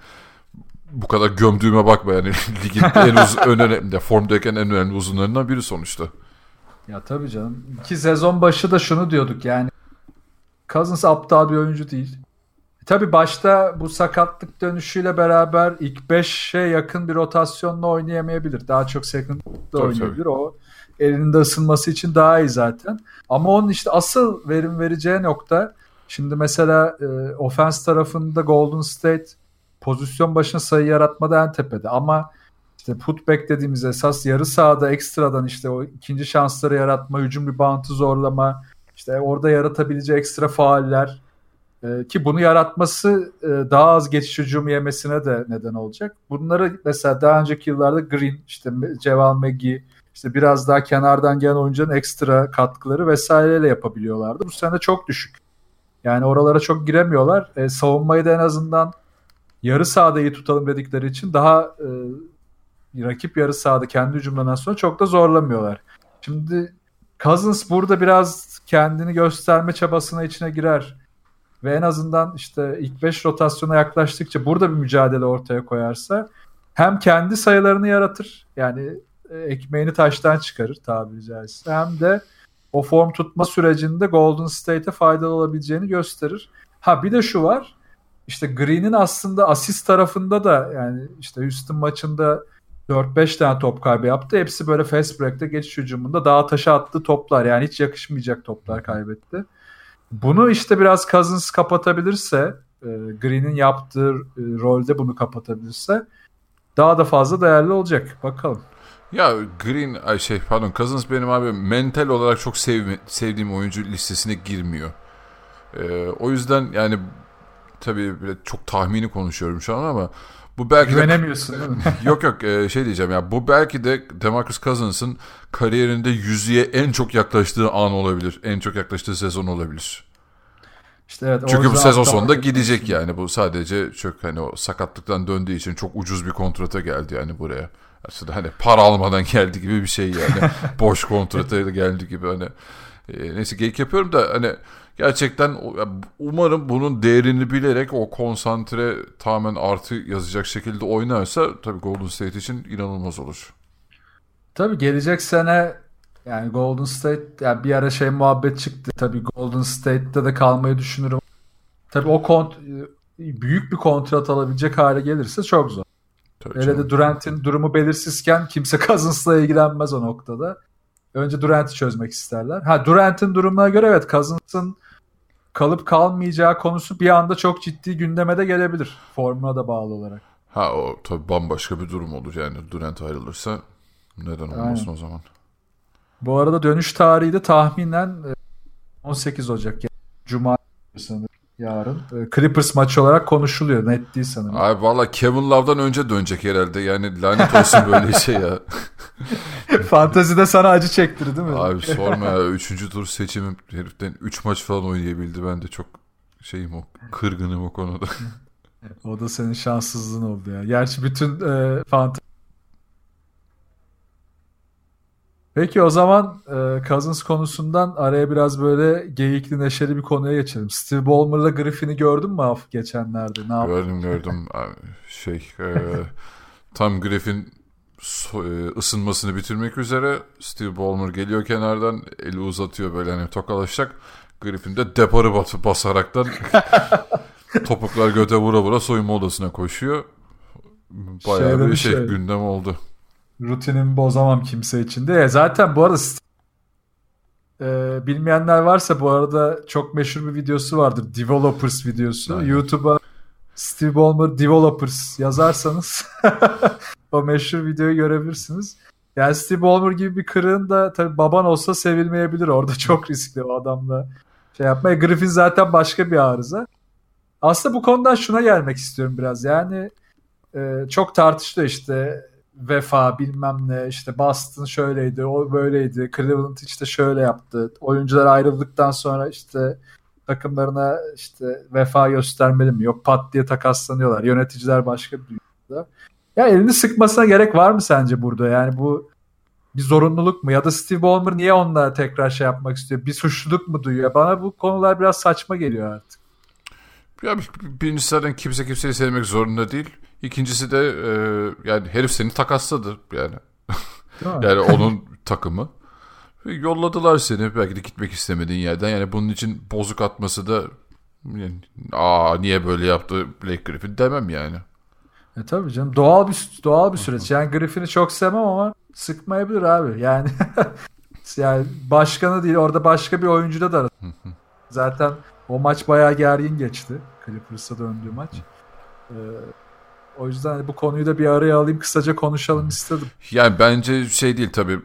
bu kadar gömdüğüme bakma yani ligin en uzun en önemli formdayken en önemli uzunlarından biri sonuçta. Ya tabii canım. İki sezon başı da şunu diyorduk yani Cousins aptal bir oyuncu değil. E tabii başta bu sakatlık dönüşüyle beraber ilk 5'e yakın bir rotasyonla oynayamayabilir. Daha çok second'da oynayabilir. Tabii. O elinde ısınması için daha iyi zaten. Ama onun işte asıl verim vereceği nokta şimdi mesela e, offense tarafında Golden State pozisyon başına sayı yaratmada en tepede ama işte putback dediğimiz esas yarı sahada ekstradan işte o ikinci şansları yaratma, hücum bir bantı zorlama, işte orada yaratabileceği ekstra faaller e, ki bunu yaratması e, daha az geçiş hücumu yemesine de neden olacak. Bunları mesela daha önceki yıllarda Green, işte Ceval McGee, işte biraz daha kenardan gelen oyuncuların ekstra katkıları vesaireyle yapabiliyorlardı. Bu sene çok düşük. Yani oralara çok giremiyorlar. E, savunmayı da en azından yarı sahada iyi tutalım dedikleri için daha e, rakip yarı sahada kendi hücumlarından sonra çok da zorlamıyorlar. Şimdi Cousins burada biraz kendini gösterme çabasına içine girer ve en azından işte ilk 5 rotasyona yaklaştıkça burada bir mücadele ortaya koyarsa hem kendi sayılarını yaratır yani ekmeğini taştan çıkarır tabiri caizse hem de o form tutma sürecinde Golden State'e faydalı olabileceğini gösterir. Ha bir de şu var işte Green'in aslında asist tarafında da yani işte Houston maçında 4-5 tane top kaybı yaptı. Hepsi böyle fast break'te geçiş hücumunda dağa taşa attı toplar. Yani hiç yakışmayacak toplar kaybetti. Bunu işte biraz Cousins kapatabilirse e, Green'in yaptığı e, rolde bunu kapatabilirse daha da fazla değerli olacak. Bakalım. Ya Green ay şey pardon Cousins benim abi mental olarak çok sevmi, sevdiğim oyuncu listesine girmiyor. Ee, o yüzden yani tabii çok tahmini konuşuyorum şu an ama bu belki Güvenemiyorsun de, değil mi? yok yok e, şey diyeceğim ya bu belki de Demarcus Cousins'ın kariyerinde yüzüye en çok yaklaştığı an olabilir. En çok yaklaştığı sezon olabilir. İşte evet, Çünkü bu sezon sonunda gidecek yani. Bu sadece çok hani o sakatlıktan döndüğü için çok ucuz bir kontrata geldi yani buraya. Aslında hani para almadan geldi gibi bir şey yani. Boş kontrata geldi gibi hani. E, neyse geyik yapıyorum da hani gerçekten umarım bunun değerini bilerek o konsantre tamamen artı yazacak şekilde oynarsa tabii Golden State için inanılmaz olur. Tabii gelecek sene yani Golden State yani bir ara şey muhabbet çıktı. Tabii Golden State'te de kalmayı düşünürüm. Tabii o kont büyük bir kontrat alabilecek hale gelirse çok zor. Tabii Öyle de Durant'in durumu belirsizken kimse Cousins'la ilgilenmez o noktada. Önce Durant'i çözmek isterler. Ha Durant'in durumuna göre evet Cousins'ın kalıp kalmayacağı konusu bir anda çok ciddi gündeme de gelebilir. Formuna da bağlı olarak. Ha o tabii bambaşka bir durum olur yani Durant ayrılırsa neden olmasın Aynen. o zaman. Bu arada dönüş tarihi de tahminen 18 e, Ocak. Yani Cuma sanırım yarın. E, Clippers maçı olarak konuşuluyor. Net değil sanırım. Abi valla Kevin Love'dan önce dönecek herhalde. Yani lanet olsun böyle şey ya. Fantazide sana acı çektirdi değil mi? Abi sorma ya. Üçüncü tur seçimi heriften 3 maç falan oynayabildi. Ben de çok şeyim o. Kırgınım o konuda. o da senin şanssızlığın oldu ya. Gerçi bütün e, fantezi Peki o zaman e, Cousins konusundan araya biraz böyle geyikli neşeli bir konuya geçelim. Steve Ballmer'la Griffin'i gördün mü af geçenlerde? Ne yaptın? Gördüm gördüm. şey e, tam Griffin e, ısınmasını bitirmek üzere. Steve Ballmer geliyor kenardan eli uzatıyor böyle hani tokalaşacak. Griffin de deparı bat, basaraktan topuklar göte vura vura soyunma odasına koşuyor. Bayağı Şeyden bir şey, şey gündem oldu rutinimi bozamam kimse için de. Zaten bu arada e, bilmeyenler varsa bu arada çok meşhur bir videosu vardır. Developers videosu. Aynen. YouTube'a Steve Ballmer Developers yazarsanız o meşhur videoyu görebilirsiniz. Yani Steve Ballmer gibi bir kırığın da tabii baban olsa sevilmeyebilir. Orada çok riskli o adamla şey yapmaya. Griffin zaten başka bir arıza. Aslında bu konudan şuna gelmek istiyorum biraz. Yani e, çok tartıştı işte vefa bilmem ne işte Boston şöyleydi o böyleydi Cleveland işte şöyle yaptı oyuncular ayrıldıktan sonra işte takımlarına işte vefa göstermeli mi yok pat diye takaslanıyorlar yöneticiler başka bir dünyada ya elini sıkmasına gerek var mı sence burada yani bu bir zorunluluk mu? Ya da Steve Ballmer niye onunla tekrar şey yapmak istiyor? Bir suçluluk mu duyuyor? Bana bu konular biraz saçma geliyor artık. Ya birincisi zaten kimse kimseyi sevmek zorunda değil. İkincisi de e, yani herif seni takasladı yani. yani onun takımı. Yolladılar seni belki de gitmek istemediğin yerden. Yani bunun için bozuk atması da yani, aa niye böyle yaptı Blake Griffin demem yani. E tabii canım doğal bir doğal bir süreç. Yani Griffin'i çok sevmem ama sıkmayabilir abi. Yani yani başkanı değil orada başka bir oyuncuda da Zaten o maç bayağı gergin geçti. Clippers'a döndüğü maç. Ee, o yüzden hani bu konuyu da bir araya alayım kısaca konuşalım istedim. Yani bence şey değil tabii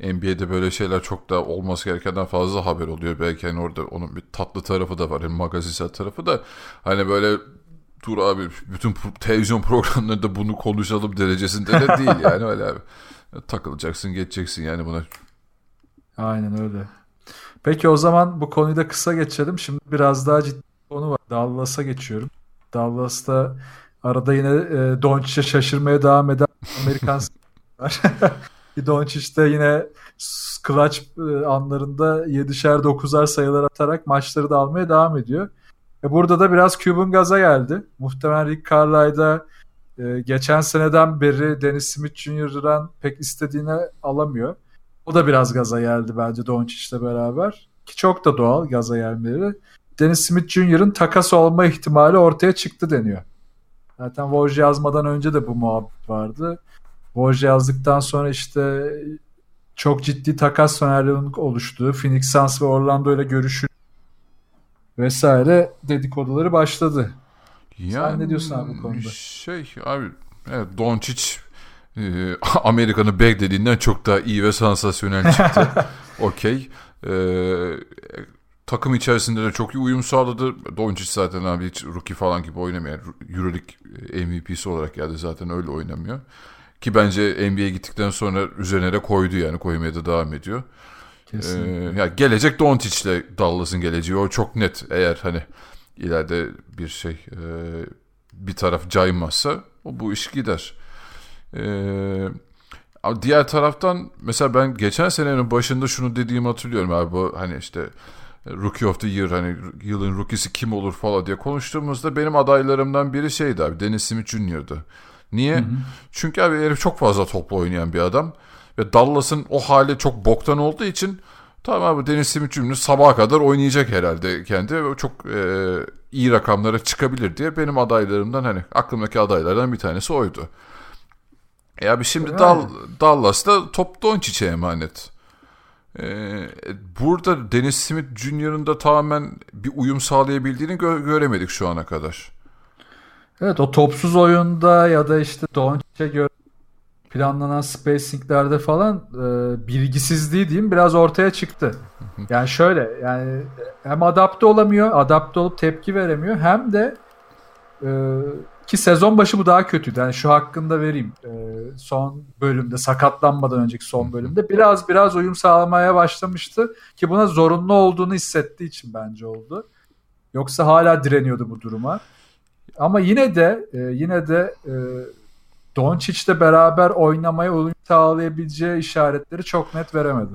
e, NBA'de böyle şeyler çok da olması gerekenden fazla haber oluyor. Belki hani orada onun bir tatlı tarafı da var. Yani magazinsel tarafı da hani böyle dur abi bütün televizyon programlarında bunu konuşalım derecesinde de değil yani öyle abi. Takılacaksın geçeceksin yani buna. Aynen öyle. Peki o zaman bu konuyu da kısa geçelim. Şimdi biraz daha ciddi konu var. Dallas'a geçiyorum. Dallas'ta arada yine e, Doncic'e şaşırmaya devam eden Amerikan var. Doncic de yine clutch e, anlarında 7'şer 9'ar sayılar atarak maçları da almaya devam ediyor. E burada da biraz Cuban gaza geldi. Muhtemelen Rick Carlisle'da e, geçen seneden beri Dennis Smith Jr.'dan pek istediğini alamıyor. O da biraz gaza geldi bence Doncic'le beraber. Ki çok da doğal gaza gelmeleri. Dennis Smith Jr.'ın takas olma ihtimali ortaya çıktı deniyor. Zaten Woj yazmadan önce de bu muhabbet vardı. Woj yazdıktan sonra işte çok ciddi takas senaryosunun oluştuğu, Phoenix Suns ve Orlando ile görüşü vesaire dedikoduları başladı. Yani, Sen ne diyorsun abi bu konuda? Şey abi evet Doncic e, Amerika'nın beklediğinden çok daha iyi ve sansasyonel çıktı. Okey. E, takım içerisinde de çok iyi uyum sağladı. Doncic zaten abi hiç rookie falan gibi oynamıyor. Euroleague MVP'si olarak geldi zaten öyle oynamıyor. Ki bence NBA'ye gittikten sonra üzerine de koydu yani koymaya da devam ediyor. Kesinlikle. Ee, yani gelecek Doncic'le Dallas'ın geleceği o çok net. Eğer hani ileride bir şey e, bir taraf caymazsa o bu iş gider. Ee, diğer taraftan mesela ben geçen senenin başında şunu dediğimi hatırlıyorum abi bu hani işte Rookie of the Year hani yılın rookie'si kim olur falan diye konuştuğumuzda benim adaylarımdan biri şeydi abi Dennis Smith Jr.'dı. Niye? Hı hı. Çünkü abi herif çok fazla toplu oynayan bir adam. Ve Dallas'ın o hali çok boktan olduğu için tamam abi Dennis Smith Jr. sabaha kadar oynayacak herhalde kendi. Çok e, iyi rakamlara çıkabilir diye benim adaylarımdan hani aklımdaki adaylardan bir tanesi oydu. E abi şimdi. Dal, Dallas'ta top Doncic'e emanet. Ee, burada Dennis Smith Jr.'ın da tamamen bir uyum sağlayabildiğini gö- göremedik şu ana kadar. Evet o topsuz oyunda ya da işte Doncic'e göre planlanan spacinglerde falan e, bilgisizliği diyeyim biraz ortaya çıktı. Yani şöyle yani hem adapte olamıyor, adapte olup tepki veremiyor hem de e, ki sezon başı bu daha kötüydü. Yani şu hakkında vereyim. E, son bölümde sakatlanmadan önceki son bölümde biraz biraz uyum sağlamaya başlamıştı ki buna zorunlu olduğunu hissettiği için bence oldu. Yoksa hala direniyordu bu duruma. Ama yine de e, yine de e, Doncic'le beraber oynamaya uyum sağlayabileceği işaretleri çok net veremedi.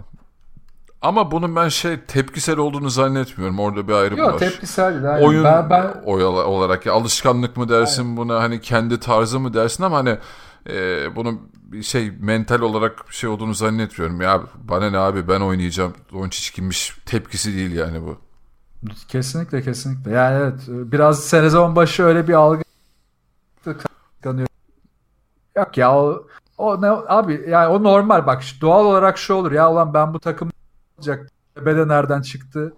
Ama bunun ben şey tepkisel olduğunu zannetmiyorum. Orada bir ayrım Yok, var. tepkisel değil. Oyun ben, ben... olarak ya alışkanlık mı dersin Aynen. buna hani kendi tarzı mı dersin ama hani e, bunun şey mental olarak bir şey olduğunu zannetmiyorum. Ya bana ne abi ben oynayacağım. Doncic kimmiş tepkisi değil yani bu. Kesinlikle kesinlikle. Yani evet biraz sezon başı öyle bir algı kanıyor. Yok ya o, o ne abi yani o normal bak doğal olarak şu olur ya ulan ben bu takım olacak bede nereden çıktı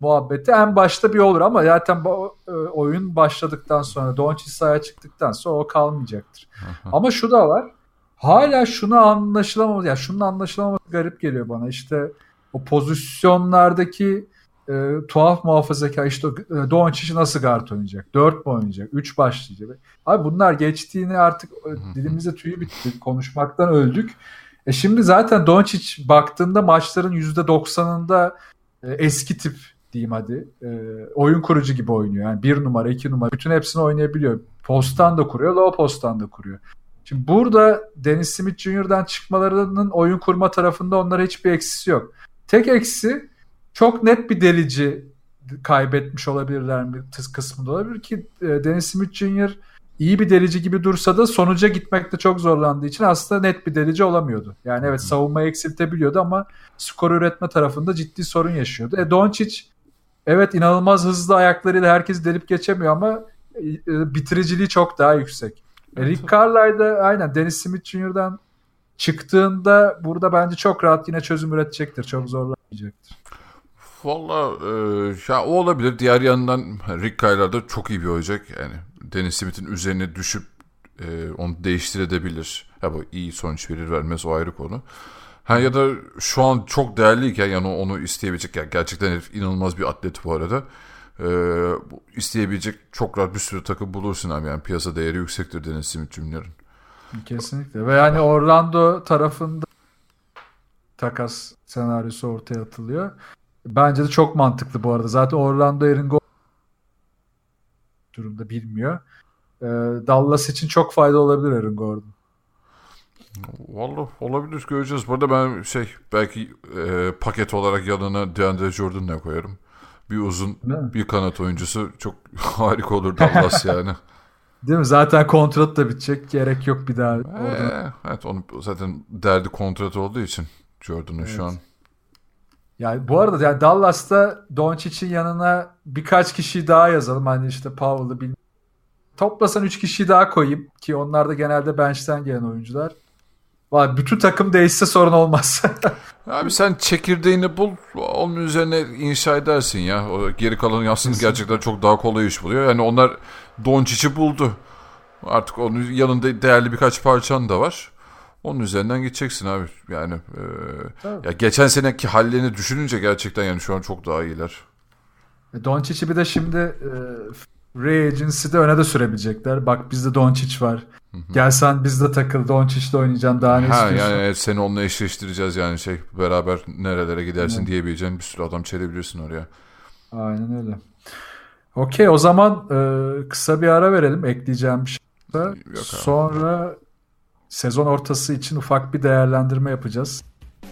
muhabbeti en başta bir olur ama zaten bu e, oyun başladıktan sonra Doncic sahaya çıktıktan sonra o kalmayacaktır. ama şu da var. Hala şunu anlaşılamaması ya şunun anlaşılamaması garip geliyor bana. İşte o pozisyonlardaki e, tuhaf muhafazakar işte e, Doncic'i nasıl guard oynayacak? 4 mu oynayacak? 3 başlayacak? Abi bunlar geçtiğini artık e, dilimizde tüyü bitti. Konuşmaktan öldük. E şimdi zaten Doncic baktığında maçların %90'ında e, eski tip diyeyim hadi. E, oyun kurucu gibi oynuyor. Yani bir numara, iki numara bütün hepsini oynayabiliyor. Posttan da kuruyor, low posttan da kuruyor. Şimdi burada Dennis Smith Jr.'dan çıkmalarının oyun kurma tarafında onlara hiçbir eksisi yok. Tek eksi çok net bir delici kaybetmiş olabilirler mi kısmında olabilir ki e, Dennis Smith Jr. iyi bir delici gibi dursa da sonuca gitmekte çok zorlandığı için aslında net bir delici olamıyordu. Yani evet savunmayı eksiltebiliyordu ama skor üretme tarafında ciddi sorun yaşıyordu. E Doncic evet inanılmaz hızlı ayaklarıyla herkes delip geçemiyor ama e, bitiriciliği çok daha yüksek. E, Rick Carlisle da aynen Dennis Smith Jr.'dan çıktığında burada bence çok rahat yine çözüm üretecektir. Çok zorlamayacaktır. Valla e, ya o olabilir. Diğer yandan Rick Kyler da çok iyi bir olacak. Yani Dennis Smith'in üzerine düşüp e, onu değiştirebilir. Ya bu iyi sonuç verir vermez o ayrı konu. Ha ya da şu an çok değerliyken yani onu isteyebilecek yani gerçekten herif inanılmaz bir atlet bu arada. Ee, isteyebilecek çok rahat bir sürü takım bulursun abi yani piyasa değeri yüksektir Dennis Smith Jr.'ın. Kesinlikle ve yani Orlando tarafında takas senaryosu ortaya atılıyor. Bence de çok mantıklı bu arada. Zaten Orlando Aaron durumda bilmiyor. Ee, Dallas için çok fayda olabilir Aaron Gordon. Vallahi olabilir göreceğiz. Bu arada ben şey belki e, paket olarak yanına DeAndre Jordan'la koyarım. Bir uzun bir kanat oyuncusu çok harika olur Dallas yani. Değil mi? Zaten kontrat da bitecek. Gerek yok bir daha. Ee, evet onu zaten derdi kontrat olduğu için Jordan'ın evet. şu an. Yani bu arada yani Dallas'ta Doncic'in yanına birkaç kişi daha yazalım. Hani işte Powell'ı bil Toplasan 3 kişi daha koyayım ki onlar da genelde bench'ten gelen oyuncular. Vay, bütün takım değişse sorun olmaz. Abi sen çekirdeğini bul, onun üzerine inşa edersin ya. O geri kalan aslında gerçekten çok daha kolay iş buluyor. Yani onlar Doncic'i buldu. Artık onun yanında değerli birkaç parçan da var. Onun üzerinden gideceksin abi. Yani e, ya geçen seneki hallerini düşününce gerçekten yani şu an çok daha iyiler. E, Doncic'i bir de şimdi e, Ray Agency'de öne de sürebilecekler. Bak bizde Doncic var. Hı-hı. Gelsen bizde takıl Doncic'le oynayacaksın daha ne ha, istiyorsun? Yani seni onunla eşleştireceğiz yani şey beraber nerelere gidersin evet. diyebileceğin bir sürü adam çelebilirsin oraya. Aynen öyle. Okey o zaman e, kısa bir ara verelim ekleyeceğim bir şey. Sonra sezon ortası için ufak bir değerlendirme yapacağız.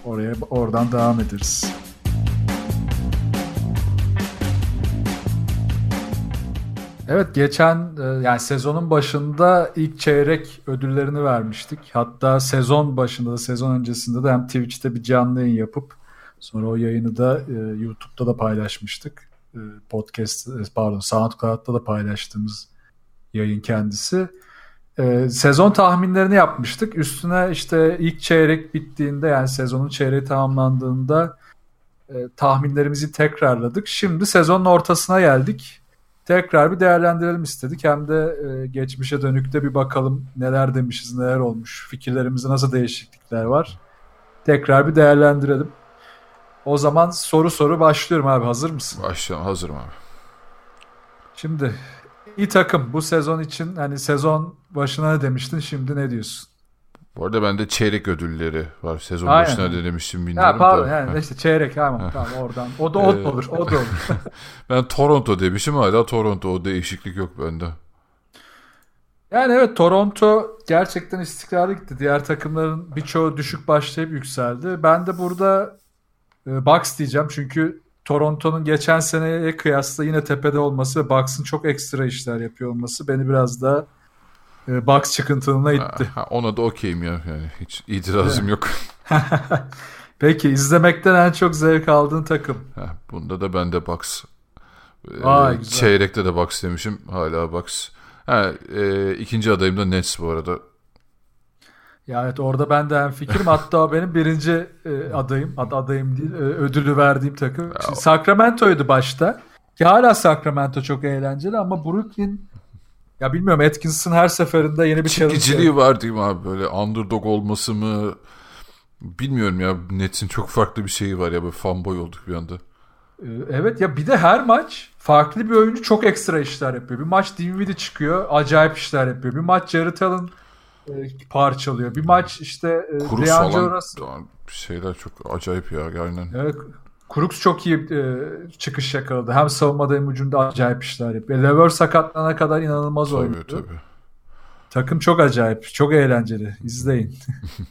Oraya oradan devam ederiz. Evet geçen e, yani sezonun başında ilk çeyrek ödüllerini vermiştik. Hatta sezon başında da sezon öncesinde de hem Twitch'te bir canlı yayın yapıp sonra o yayını da e, YouTube'da da paylaşmıştık. E, podcast pardon SoundCloud'da da paylaştığımız yayın kendisi. Sezon tahminlerini yapmıştık. Üstüne işte ilk çeyrek bittiğinde yani sezonun çeyreği tamamlandığında tahminlerimizi tekrarladık. Şimdi sezonun ortasına geldik tekrar bir değerlendirelim istedik. Hem de e, geçmişe dönükte bir bakalım neler demişiz, neler olmuş, fikirlerimizde nasıl değişiklikler var. Tekrar bir değerlendirelim. O zaman soru soru başlıyorum abi. Hazır mısın? Başlıyorum. Hazırım abi. Şimdi iyi takım bu sezon için hani sezon başına ne demiştin şimdi ne diyorsun? Bu arada bende çeyrek ödülleri var. Sezon Aynen. başına ne demiştim bilmiyorum ya, pardon, da. Yani işte çeyrek tamam, tamam oradan. O da o da olur. O da olur. ben Toronto demişim hala Toronto. O değişiklik yok bende. Yani evet Toronto gerçekten istikrarlı gitti. Diğer takımların birçoğu düşük başlayıp yükseldi. Ben de burada e, Bucks diyeceğim. Çünkü Toronto'nun geçen seneye kıyasla yine tepede olması ve Bucks'ın çok ekstra işler yapıyor olması beni biraz daha e, Bucks çıkıntılığına itti. Ha, ona da okeyim ya. Yani hiç itirazım yok. Peki izlemekten en çok zevk aldığın takım? Ha, bunda da ben de Bucks. Aa, ee, çeyrekte de Bucks demişim. Hala Bucks. Ha, e, ikinci adayım da Nets bu arada. Ya evet orada ben de hem fikrim. Hatta benim birinci e, adayım. Ad, adayım değil. E, ödülü verdiğim takım. Şimdi Sacramento'ydu başta. Ki hala Sacramento çok eğlenceli ama Brooklyn ya bilmiyorum Atkinson her seferinde yeni bir challenge. Çekiciliği var değil mi abi böyle underdog olması mı? Bilmiyorum ya Nets'in çok farklı bir şeyi var ya böyle fanboy olduk bir anda. Ee, evet ya bir de her maç farklı bir oyuncu çok ekstra işler yapıyor. Bir maç Dinwiddie çıkıyor acayip işler yapıyor. Bir maç Jared Allen e, parçalıyor. Bir maç işte e, Kurus falan şeyler çok acayip ya aynen. Evet Crooks çok iyi e, çıkış yakaladı. Hem savunmada hem hücumda acayip işler yapıyor. Lever sakatlanana kadar inanılmaz tabii, oynadı. Tabii. Takım çok acayip. Çok eğlenceli. İzleyin.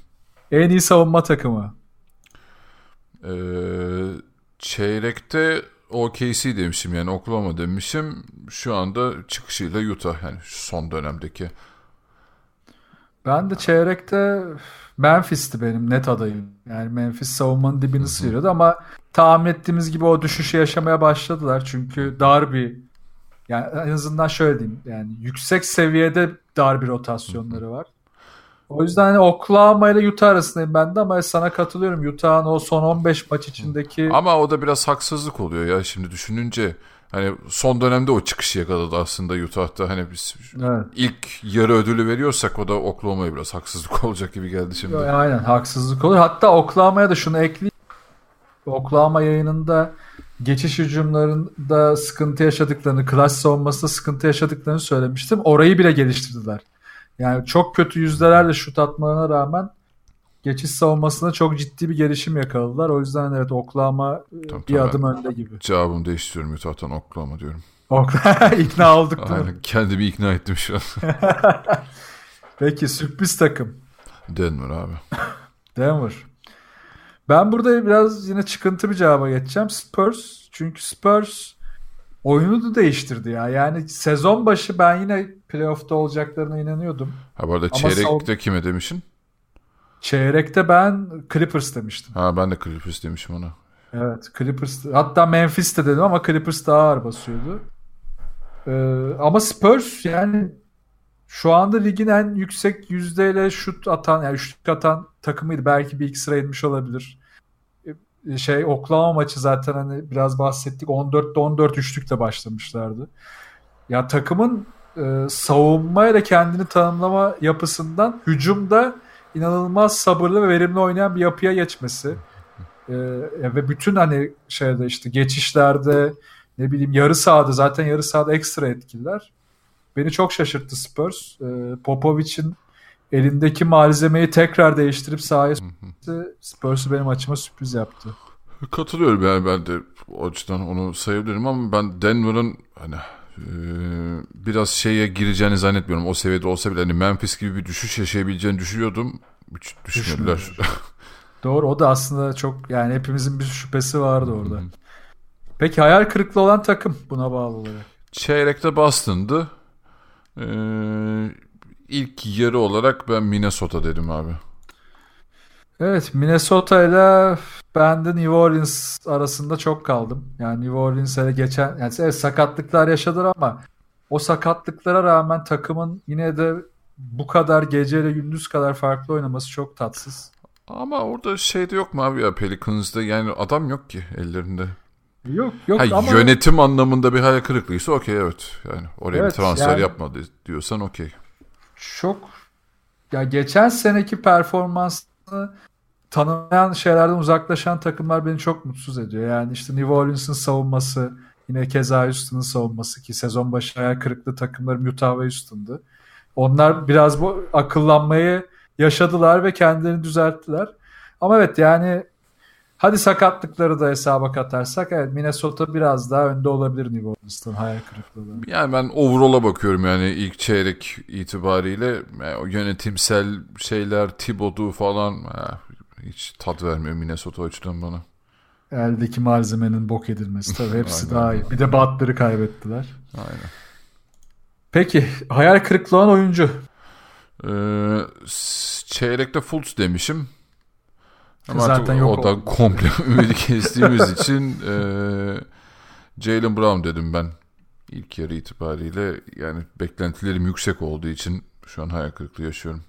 en iyi savunma takımı. Ee, çeyrekte OKC demişim yani Oklahoma demişim. Şu anda çıkışıyla Utah yani son dönemdeki. Ben de çeyrekte Memphis'ti benim net adayım. Yani Memphis savunmanın dibini sıyırıyordu ama tahmin ettiğimiz gibi o düşüşü yaşamaya başladılar. Çünkü dar bir yani en azından şöyle diyeyim yani yüksek seviyede dar bir rotasyonları var. O yüzden hani Oklahoma ile Utah arasındayım ben de ama sana katılıyorum. Utah'ın o son 15 maç içindeki Ama o da biraz haksızlık oluyor ya şimdi düşününce. Hani son dönemde o çıkışı yakaladı aslında Utah'ta. Hani biz evet. ilk yarı ödülü veriyorsak o da Oklahoma'ya biraz haksızlık olacak gibi geldi şimdi. Aynen haksızlık olur. Hatta Oklahoma'ya da şunu ekleyeyim. Oklahoma yayınında geçiş hücumlarında sıkıntı yaşadıklarını, klas savunmasında sıkıntı yaşadıklarını söylemiştim. Orayı bile geliştirdiler. Yani çok kötü yüzdelerle şut atmalarına rağmen geçiş savunmasında çok ciddi bir gelişim yakaladılar. O yüzden evet Oklahoma Tamam, bir tamam. adım önde gibi. Cevabımı değiştiriyorum Utah'tan Oklahoma diyorum. İkna olduk değil mi? Aynen kendimi ikna ettim şu an. Peki sürpriz takım. Denver abi. Denver. Ben burada biraz yine çıkıntı bir cevaba geçeceğim. Spurs. Çünkü Spurs oyunu da değiştirdi ya. Yani sezon başı ben yine playoff'ta olacaklarına inanıyordum. Ha bu arada Ama çeyrekte kime demişsin? Çeyrekte ben Clippers demiştim. Ha ben de Clippers demişim ona. Evet Clippers. Hatta Memphis'te dedim ama Clippers daha ağır basıyordu. Ee, ama Spurs yani şu anda ligin en yüksek yüzdeyle şut atan yani üçlük atan takımıydı. Belki bir iki sıra inmiş olabilir. Ee, Şey Oklahoma maçı zaten hani biraz bahsettik. 14'te 14 üçlükle başlamışlardı. Ya takımın e, savunmayla kendini tanımlama yapısından hücumda inanılmaz sabırlı ve verimli oynayan bir yapıya geçmesi. Ee, ve bütün hani şeyde işte geçişlerde ne bileyim yarı sahada zaten yarı sahada ekstra etkililer. Beni çok şaşırttı Spurs. Ee, Popovic'in elindeki malzemeyi tekrar değiştirip sahaya Spurs'u benim açıma sürpriz yaptı. Katılıyorum yani ben de o açıdan onu sayabilirim ama ben Denver'ın hani biraz şeye gireceğini zannetmiyorum. O seviyede olsa bile hani Memphis gibi bir düşüş yaşayabileceğini düşünüyordum. Hiç düşünmediler. Doğru o da aslında çok yani hepimizin bir şüphesi vardı orada. Peki hayal kırıklığı olan takım buna bağlı olarak. Çeyrekte Boston'dı. Ee, ilk yarı olarak ben Minnesota dedim abi. Evet Minnesota ile ben de New Orleans arasında çok kaldım. Yani New Orleans'e geçen yani evet, sakatlıklar yaşadılar ama o sakatlıklara rağmen takımın yine de bu kadar geceyle gündüz kadar farklı oynaması çok tatsız. Ama orada şey de yok mu abi ya Pelicans'da yani adam yok ki ellerinde. Yok yok Ha, ama Yönetim anlamında bir hayal kırıklığıysa okey evet. Yani oraya Evet, bir transfer yani- yapmadı diyorsan okey. çok ya geçen seneki performansını tanımayan şeylerden uzaklaşan takımlar beni çok mutsuz ediyor. Yani işte New Orleans'ın savunması, yine keza Houston'ın savunması ki sezon başı hayal kırıklığı takımlarım Utah ve Houston'dı. Onlar biraz bu akıllanmayı yaşadılar ve kendilerini düzelttiler. Ama evet yani hadi sakatlıkları da hesaba katarsak evet Minnesota biraz daha önde olabilir New Orleans'tan hayal kırıklığından. Yani ben overall'a bakıyorum yani ilk çeyrek itibariyle Yani o yönetimsel şeyler Thibodeau falan ha, hiç tat vermiyor Minnesota açıdan bana. Eldeki malzemenin bok edilmesi tabii hepsi Aynen. daha iyi. Bir de Butler'ı kaybettiler. Aynen. Peki hayal kırıklığı olan oyuncu. Ee, çeyrekte Fultz demişim. Ama Zaten yok o da oldu. komple ümidi kestiğimiz için e, Jalen Brown dedim ben ilk yarı itibariyle. Yani beklentilerim yüksek olduğu için şu an hayal kırıklığı yaşıyorum.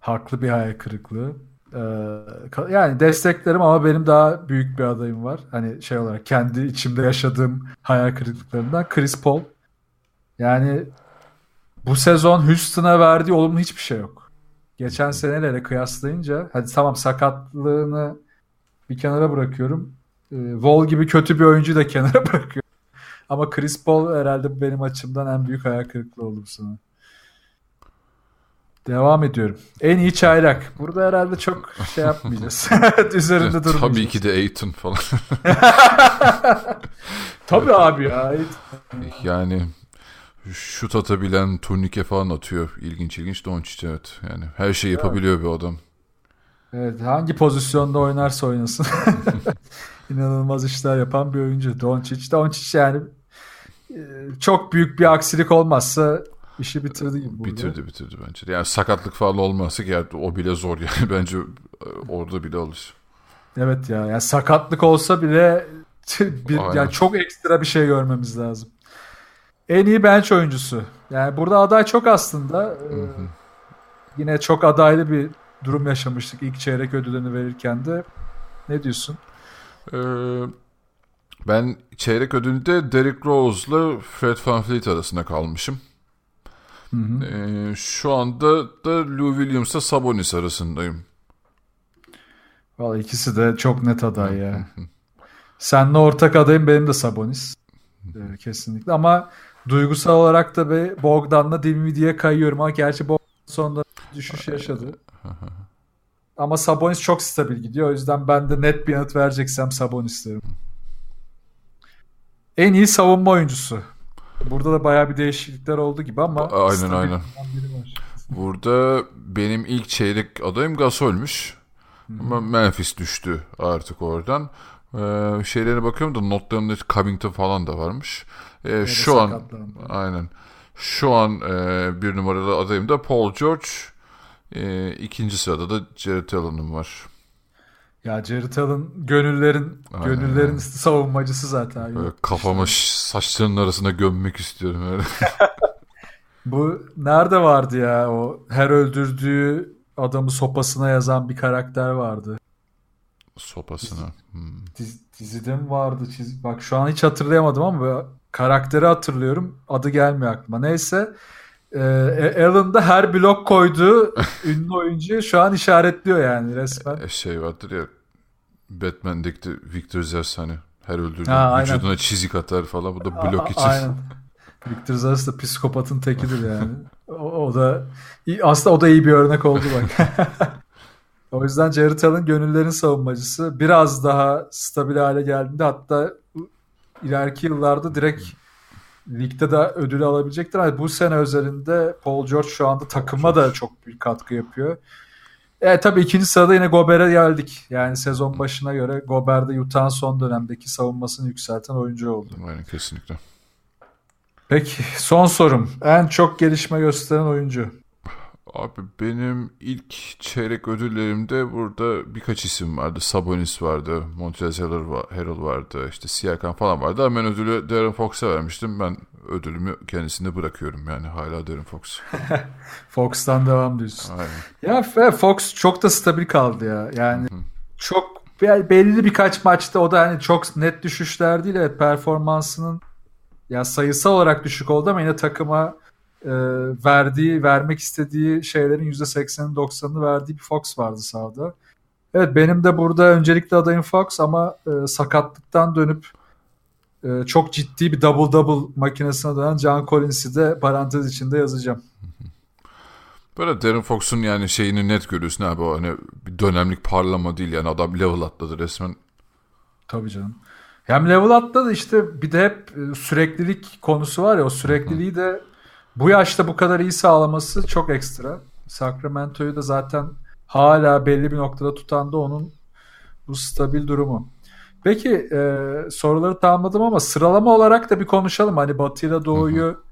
Haklı bir hayal kırıklığı. Ee, yani desteklerim ama benim daha büyük bir adayım var. Hani şey olarak kendi içimde yaşadığım hayal kırıklıklarından Chris Paul. Yani bu sezon Houston'a verdiği olumlu hiçbir şey yok. Geçen senelerle kıyaslayınca hadi tamam sakatlığını bir kenara bırakıyorum. Wall gibi kötü bir oyuncuyu da kenara bırakıyorum. Ama Chris Paul herhalde benim açımdan en büyük hayal kırıklığı oldu bu sene. Devam ediyorum. En iyi çaylak. Burada herhalde çok şey yapmayacağız. Üzerinde durmayacağız. Tabii ki de Aiton falan. Tabii abi ya. yani şut atabilen turnike falan atıyor. İlginç ilginç Doncic evet. Yani her şeyi yapabiliyor bir adam. Evet, hangi pozisyonda oynarsa oynasın. İnanılmaz işler yapan bir oyuncu. Doncic, Doncic yani e, çok büyük bir aksilik olmazsa işi bitirdi gibi burada. Bitirdi bitirdi bence. Yani sakatlık falan olmazsa ki o bile zor yani bence e, orada bile alır. Evet ya yani sakatlık olsa bile bir, Aynen. yani çok ekstra bir şey görmemiz lazım. En iyi bench oyuncusu. Yani burada aday çok aslında. Ee, yine çok adaylı bir durum yaşamıştık ilk çeyrek ödülünü verirken de. Ne diyorsun? Ee, ben çeyrek ödülünde Derrick Rose'la Fred VanVleet arasında kalmışım. Hı hı. Ee, şu anda da Lou Williams'la Sabonis arasındayım. Vallahi ikisi de çok net aday ya. Seninle ortak adayım benim de Sabonis. Ee, kesinlikle ama duygusal olarak da be Bogdan'la Dinwiddie'ye kayıyorum. Ama gerçi Bogdan sonunda düşüş yaşadı. Ama Sabonis çok stabil gidiyor. O yüzden ben de net bir yanıt vereceksem Sabonis derim. En iyi savunma oyuncusu. Burada da bayağı bir değişiklikler oldu gibi ama Aynen, aynen. Burada benim ilk çeyrek adayım Gasol'müş. Ama Memphis düştü artık oradan. Ee, şeylerine bakıyorum da notlarımda Covington falan da varmış. Ee, şu an aynen. Şu an e, bir numaralı adayım da Paul George. E, ikinci sırada da Jared Allen'ım var. Ya Jared Allen gönüllerin Aynen. gönüllerin savunmacısı zaten. Böyle kafamı saçlarının arasına gömmek istiyorum öyle. Bu nerede vardı ya o her öldürdüğü adamı sopasına yazan bir karakter vardı. Sopasına. Hmm. Diz, dizide mi vardı? Çiz... Bak şu an hiç hatırlayamadım ama karakteri hatırlıyorum. Adı gelmiyor aklıma. Neyse. Ee, Alan da her blok koyduğu ünlü oyuncuyu şu an işaretliyor yani resmen. E, şey vardır ya Batman'deki de Victor Zers hani her öldürdüğü Ha, aynen. vücuduna çizik atar falan. Bu da blok için. Aynen. Victor Zars da psikopatın tekidir yani. O, o da aslında o da iyi bir örnek oldu bak. o yüzden Jared Allen gönüllerin savunmacısı. Biraz daha stabil hale geldiğinde hatta ileriki yıllarda direkt ligde de ödülü alabilecektir. Ama bu sene özelinde Paul George şu anda takıma da çok büyük katkı yapıyor. E tabii ikinci sırada yine Gober'e geldik. Yani sezon başına göre Gober de Utah'ın son dönemdeki savunmasını yükselten oyuncu oldu. Aynen kesinlikle. Peki son sorum. En çok gelişme gösteren oyuncu. Abi benim ilk çeyrek ödüllerimde burada birkaç isim vardı. Sabonis vardı, Montrezl Harrell va- Harrell vardı, işte Siakam falan vardı. Ama ben ödülü Darren Fox'a vermiştim. Ben ödülümü kendisine bırakıyorum yani hala Darren Fox. Fox'tan devam diyorsun. Aynen. Ya F- Fox çok da stabil kaldı ya. Yani çok be- belli birkaç maçta o da hani çok net düşüşler değil. Evet performansının ya sayısal olarak düşük oldu ama yine takıma e, verdiği, vermek istediği şeylerin %80'ini 90'ını verdiği bir Fox vardı sahada. Evet benim de burada öncelikli adayım Fox ama e, sakatlıktan dönüp e, çok ciddi bir double double makinesine dönen John Collins'i de parantez içinde yazacağım. Böyle Darren Fox'un yani şeyini net görüyorsun abi o hani bir dönemlik parlama değil yani adam level atladı resmen. Tabii canım. Hem level atladı işte bir de hep e, süreklilik konusu var ya o sürekliliği de bu yaşta bu kadar iyi sağlaması çok ekstra. Sacramento'yu da zaten hala belli bir noktada tutan da onun bu stabil durumu. Peki e, soruları tamamladım ama sıralama olarak da bir konuşalım. Hani Batı ile Doğu'yu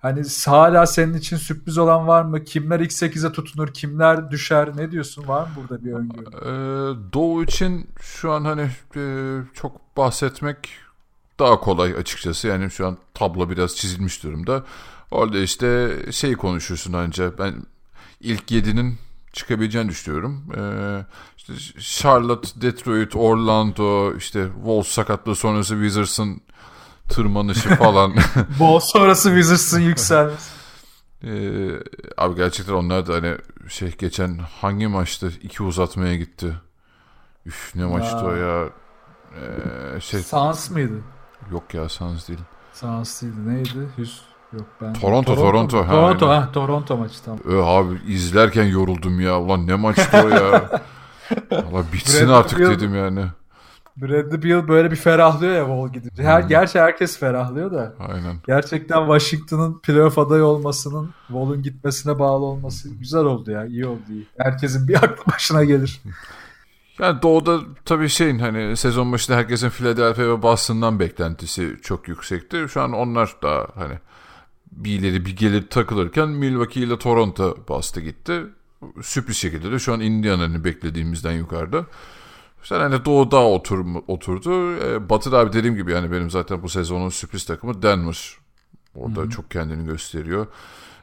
hani hala senin için sürpriz olan var mı? Kimler ilk 8'e tutunur? Kimler düşer? Ne diyorsun? Var mı burada bir öngörü? Ee, Doğu için şu an hani e, çok bahsetmek daha kolay açıkçası. Yani şu an tablo biraz çizilmiş durumda. Orada işte şey konuşursun anca ben ilk 7'nin çıkabileceğini düşünüyorum. Ee, işte Charlotte, Detroit, Orlando, işte Wolves sakatlığı sonrası Wizards'ın tırmanışı falan. Bol sonrası Wizards'ın yükselmesi. Ee, abi gerçekten onlar da hani şey geçen hangi maçtı? iki uzatmaya gitti. Üf ne maçtı o ya. Ee, şey Sans mıydı? yok ya Suns değil. Sans değildi. Neydi? Hüs. Yok ben. Toronto, Toronto, mu? ha, Toronto, aynen. ha, Toronto maçı tamam. Ö, abi izlerken yoruldum ya. Ulan ne maçtı o ya. Valla bitsin Brad artık Hill- dedim yani. Bradley Beal böyle bir ferahlıyor ya Wall gidince. Her, gerçi herkes ferahlıyor da. Aynen. Gerçekten Washington'ın playoff adayı olmasının Wall'un gitmesine bağlı olması güzel oldu ya. iyi oldu iyi. Herkesin bir aklı başına gelir. Yani doğuda tabii şeyin hani sezon başında herkesin Philadelphia ve Boston'dan beklentisi çok yüksekti. Şu an onlar da hani bir ileri bir gelir takılırken Milwaukee ile Toronto bastı gitti. Sürpriz şekilde de şu an Indiana'nın beklediğimizden yukarıda. İşte hani doğuda otur, oturdu. E, Batı'da abi dediğim gibi yani benim zaten bu sezonun sürpriz takımı Denver. Orada Hı-hı. çok kendini gösteriyor.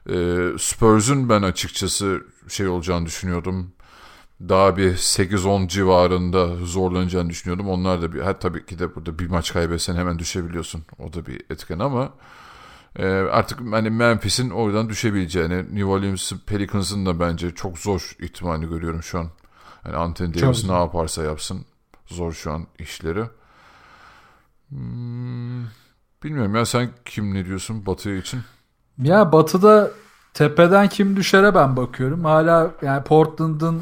E, Spurs'un ben açıkçası şey olacağını düşünüyordum daha bir 8-10 civarında zorlanacağını düşünüyordum. Onlar da bir, ha, tabii ki de burada bir maç kaybetsen hemen düşebiliyorsun. O da bir etken ama e, artık hani Memphis'in oradan düşebileceğini, New Orleans Pelicans'ın da bence çok zor ihtimali görüyorum şu an. Yani Anthony Davis ne yaparsa yapsın zor şu an işleri. Hmm, bilmiyorum ya sen kim ne diyorsun Batı için? Ya Batı'da tepeden kim düşere ben bakıyorum. Hala yani Portland'ın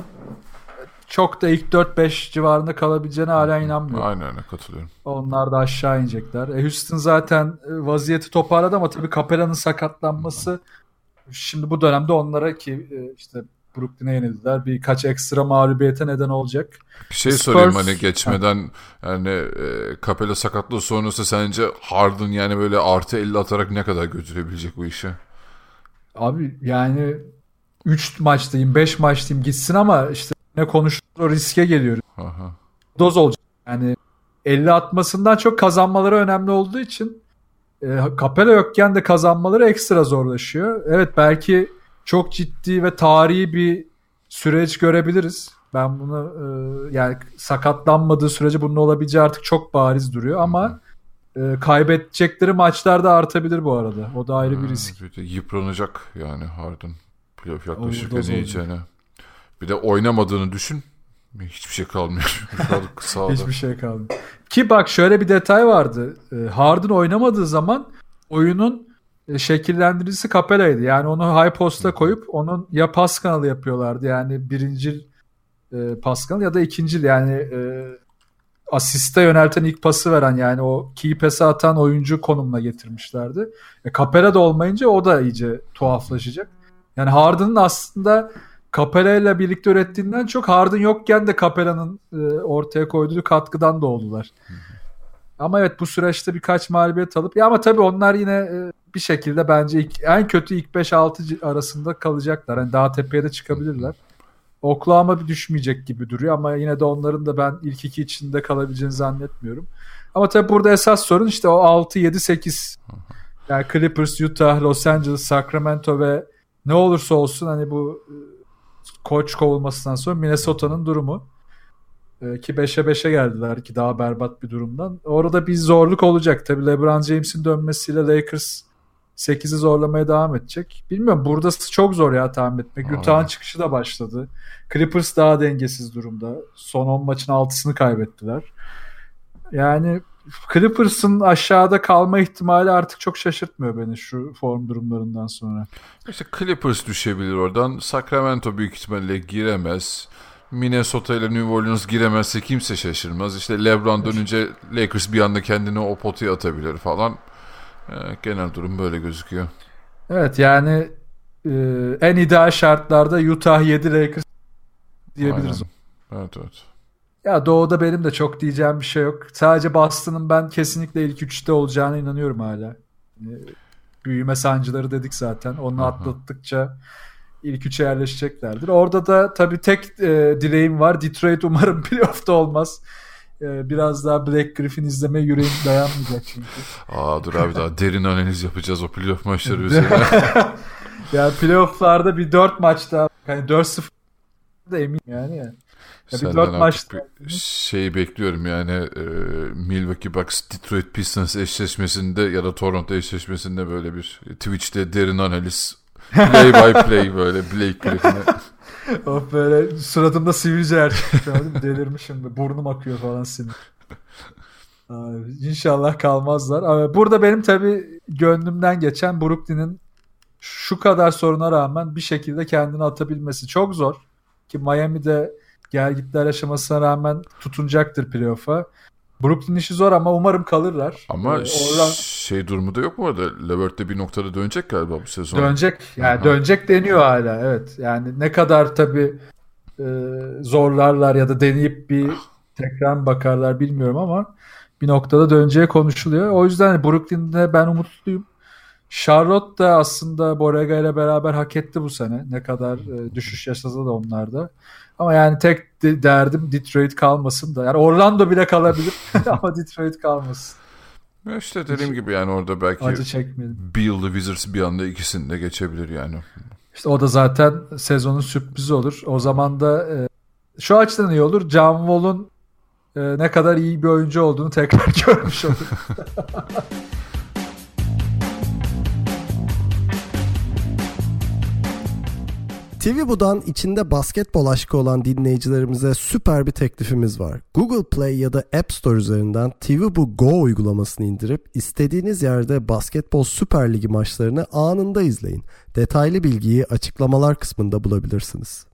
çok da ilk 4-5 civarında kalabileceğine hala inanmıyorum. Aynen öyle katılıyorum. Onlar da aşağı inecekler. E, Houston zaten e, vaziyeti toparladı ama tabii Capella'nın sakatlanması şimdi bu dönemde onlara ki e, işte Brooklyn'e yenildiler. Birkaç ekstra mağlubiyete neden olacak. Bir şey Spurs... sorayım hani geçmeden yani e, Capella sakatlığı sonrası sence Harden yani böyle artı 50 atarak ne kadar götürebilecek bu işi? Abi yani 3 maçtayım 5 maçtayım gitsin ama işte ne konuştuğu riske geliyoruz. Aha. Doz olacak. Yani 50 atmasından çok kazanmaları önemli olduğu için e, Capella yokken de kazanmaları ekstra zorlaşıyor. Evet belki çok ciddi ve tarihi bir süreç görebiliriz. Ben bunu e, yani sakatlanmadığı sürece bunun olabileceği artık çok bariz duruyor ama e, kaybedecekleri maçlar da artabilir bu arada. O da ayrı bir risk. Bir de yıpranacak yani Harden. Playoff yaklaşırken iyicene. Bir de oynamadığını düşün. Hiçbir şey kalmıyor. Hiçbir şey kalmıyor. Ki bak şöyle bir detay vardı. Ee, Harden oynamadığı zaman oyunun e, şekillendiricisi Capella'ydı. Yani onu high post'a koyup onun ya pas kanalı yapıyorlardı. Yani birinci e, pas kanalı ya da ikinci yani e, asiste yönelten ilk pası veren yani o key pass'ı atan oyuncu konumuna getirmişlerdi. E, Capella da olmayınca o da iyice tuhaflaşacak. Yani Harden'ın aslında Capella ile birlikte ürettiğinden çok Harden yokken de Capella'nın e, ortaya koyduğu katkıdan doğdular. Ama evet bu süreçte birkaç mağlubiyet alıp ya ama tabii onlar yine e, bir şekilde bence ilk, en kötü ilk 5-6 arasında kalacaklar. Yani daha tepeye de çıkabilirler. Oklahoma bir düşmeyecek gibi duruyor ama yine de onların da ben ilk iki içinde kalabileceğini zannetmiyorum. Ama tabii burada esas sorun işte o 6 7 8 yani Clippers, Utah, Los Angeles, Sacramento ve ne olursa olsun hani bu koç kovulmasından sonra Minnesota'nın durumu. E, ki 5'e 5'e geldiler ki daha berbat bir durumdan. Orada bir zorluk olacak. Tabi LeBron James'in dönmesiyle Lakers 8'i zorlamaya devam edecek. Bilmiyorum burada çok zor ya tahmin etmek. Utah'ın çıkışı da başladı. Clippers daha dengesiz durumda. Son 10 maçın 6'sını kaybettiler. Yani Clippers'ın aşağıda kalma ihtimali artık çok şaşırtmıyor beni şu form durumlarından sonra. İşte Clippers düşebilir oradan. Sacramento büyük ihtimalle giremez. Minnesota ile New Orleans giremezse kimse şaşırmaz. İşte LeBron dönünce Lakers bir anda kendini o potaya atabilir falan. Ee, genel durum böyle gözüküyor. Evet yani e, en ideal şartlarda Utah 7 Lakers diyebiliriz. Aynen. Evet evet. Ya Doğu'da benim de çok diyeceğim bir şey yok. Sadece Boston'ın ben kesinlikle ilk üçte olacağına inanıyorum hala. Büyüme sancıları dedik zaten. Onu Aha. atlattıkça ilk üçe yerleşeceklerdir. Orada da tabii tek e, dileğim var. Detroit umarım playoff'ta olmaz. E, biraz daha Black Griffin izlemeye yüreğim dayanmayacak çünkü. Aa dur abi daha derin analiz yapacağız o playoff maçları üzerine. yani playoff'larda bir dört maç daha hani 4-0 da eminim yani. yani. Ya bir dört maçta. Şeyi bekliyorum yani e, Milwaukee Bucks Detroit Pistons eşleşmesinde ya da Toronto eşleşmesinde böyle bir Twitch'te derin analiz play by play böyle Blake Griffin'e. of böyle suratımda sivilce yer Delirmişim. Burnum akıyor falan sinir. İnşallah kalmazlar. Ama burada benim tabii gönlümden geçen Brooklyn'in şu kadar soruna rağmen bir şekilde kendini atabilmesi çok zor. Ki Miami'de gel gitler aşamasına rağmen tutunacaktır playoff'a. Brooklyn işi zor ama umarım kalırlar. Ama Ee, oradan şey durumu da yok mu orada? Levert de bir noktada dönecek galiba bu sezon. dönecek. Yani Aha. dönecek deniyor hala. Evet. Yani ne kadar tabii e, zorlarlar ya da deneyip bir tekrar bakarlar bilmiyorum ama bir noktada döneceği konuşuluyor. O yüzden Brooklyn'de ben umutluyum. Charlotte da aslında Borrega ile beraber hak etti bu sene. Ne kadar e, düşüş yaşasa da onlarda. Ama yani tek de- derdim Detroit kalmasın da. Yani Orlando bile kalabilir ama Detroit kalmasın. Ya işte dediğim gibi yani orada belki Acı. Beal the Wizards bir anda ikisini de geçebilir yani. İşte o da zaten sezonun sürprizi olur. O zaman da e, şu açıdan iyi olur. John Wall'un e, ne kadar iyi bir oyuncu olduğunu tekrar görmüş olur. TV Bu'dan içinde basketbol aşkı olan dinleyicilerimize süper bir teklifimiz var. Google Play ya da App Store üzerinden TV Bu Go uygulamasını indirip istediğiniz yerde basketbol Süper Ligi maçlarını anında izleyin. Detaylı bilgiyi açıklamalar kısmında bulabilirsiniz.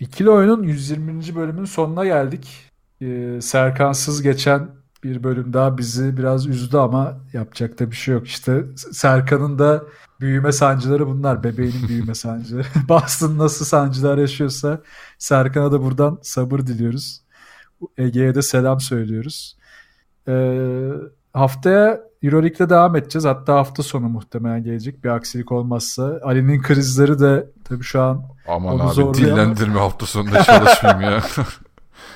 İkili oyunun 120. bölümünün sonuna geldik. E, Serkansız geçen bir bölüm daha bizi biraz üzdü ama yapacak da bir şey yok. İşte Serkan'ın da büyüme sancıları bunlar. Bebeğinin büyüme sancıları. Boston nasıl sancılar yaşıyorsa Serkan'a da buradan sabır diliyoruz. Ege'ye de selam söylüyoruz. Ee, haftaya Euroleague'de devam edeceğiz. Hatta hafta sonu muhtemelen gelecek bir aksilik olmazsa. Ali'nin krizleri de tabii şu an Aman Onu abi zorluyor ama- dillendirme hafta sonunda çalışmayayım ya.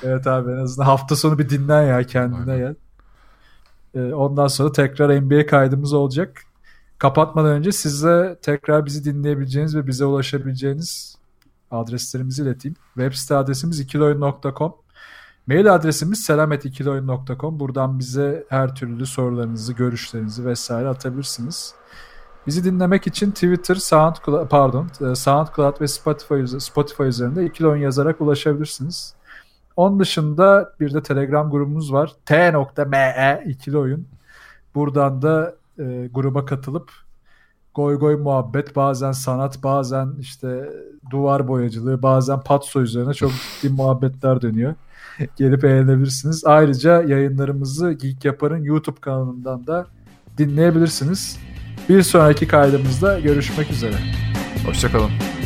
Evet abi en azından hafta sonu bir dinlen ya kendine gel. Ee, ondan sonra tekrar NBA kaydımız olacak. Kapatmadan önce size tekrar bizi dinleyebileceğiniz ve bize ulaşabileceğiniz adreslerimizi ileteyim. Web site adresimiz ikiloyun.com. Mail adresimiz selamet2oyun.com. Buradan bize her türlü sorularınızı, görüşlerinizi vesaire atabilirsiniz. Bizi dinlemek için Twitter, SoundCloud, pardon, e, SoundCloud ve Spotify, Spotify üzerinde ikili oyun yazarak ulaşabilirsiniz. Onun dışında bir de Telegram grubumuz var. T.me ikili oyun. Buradan da e, gruba katılıp goy goy muhabbet, bazen sanat, bazen işte duvar boyacılığı, bazen patso üzerine çok ciddi muhabbetler dönüyor. Gelip eğlenebilirsiniz. Ayrıca yayınlarımızı Geek Yapar'ın YouTube kanalından da dinleyebilirsiniz. Bir sonraki kaydımızda görüşmek üzere. Hoşçakalın.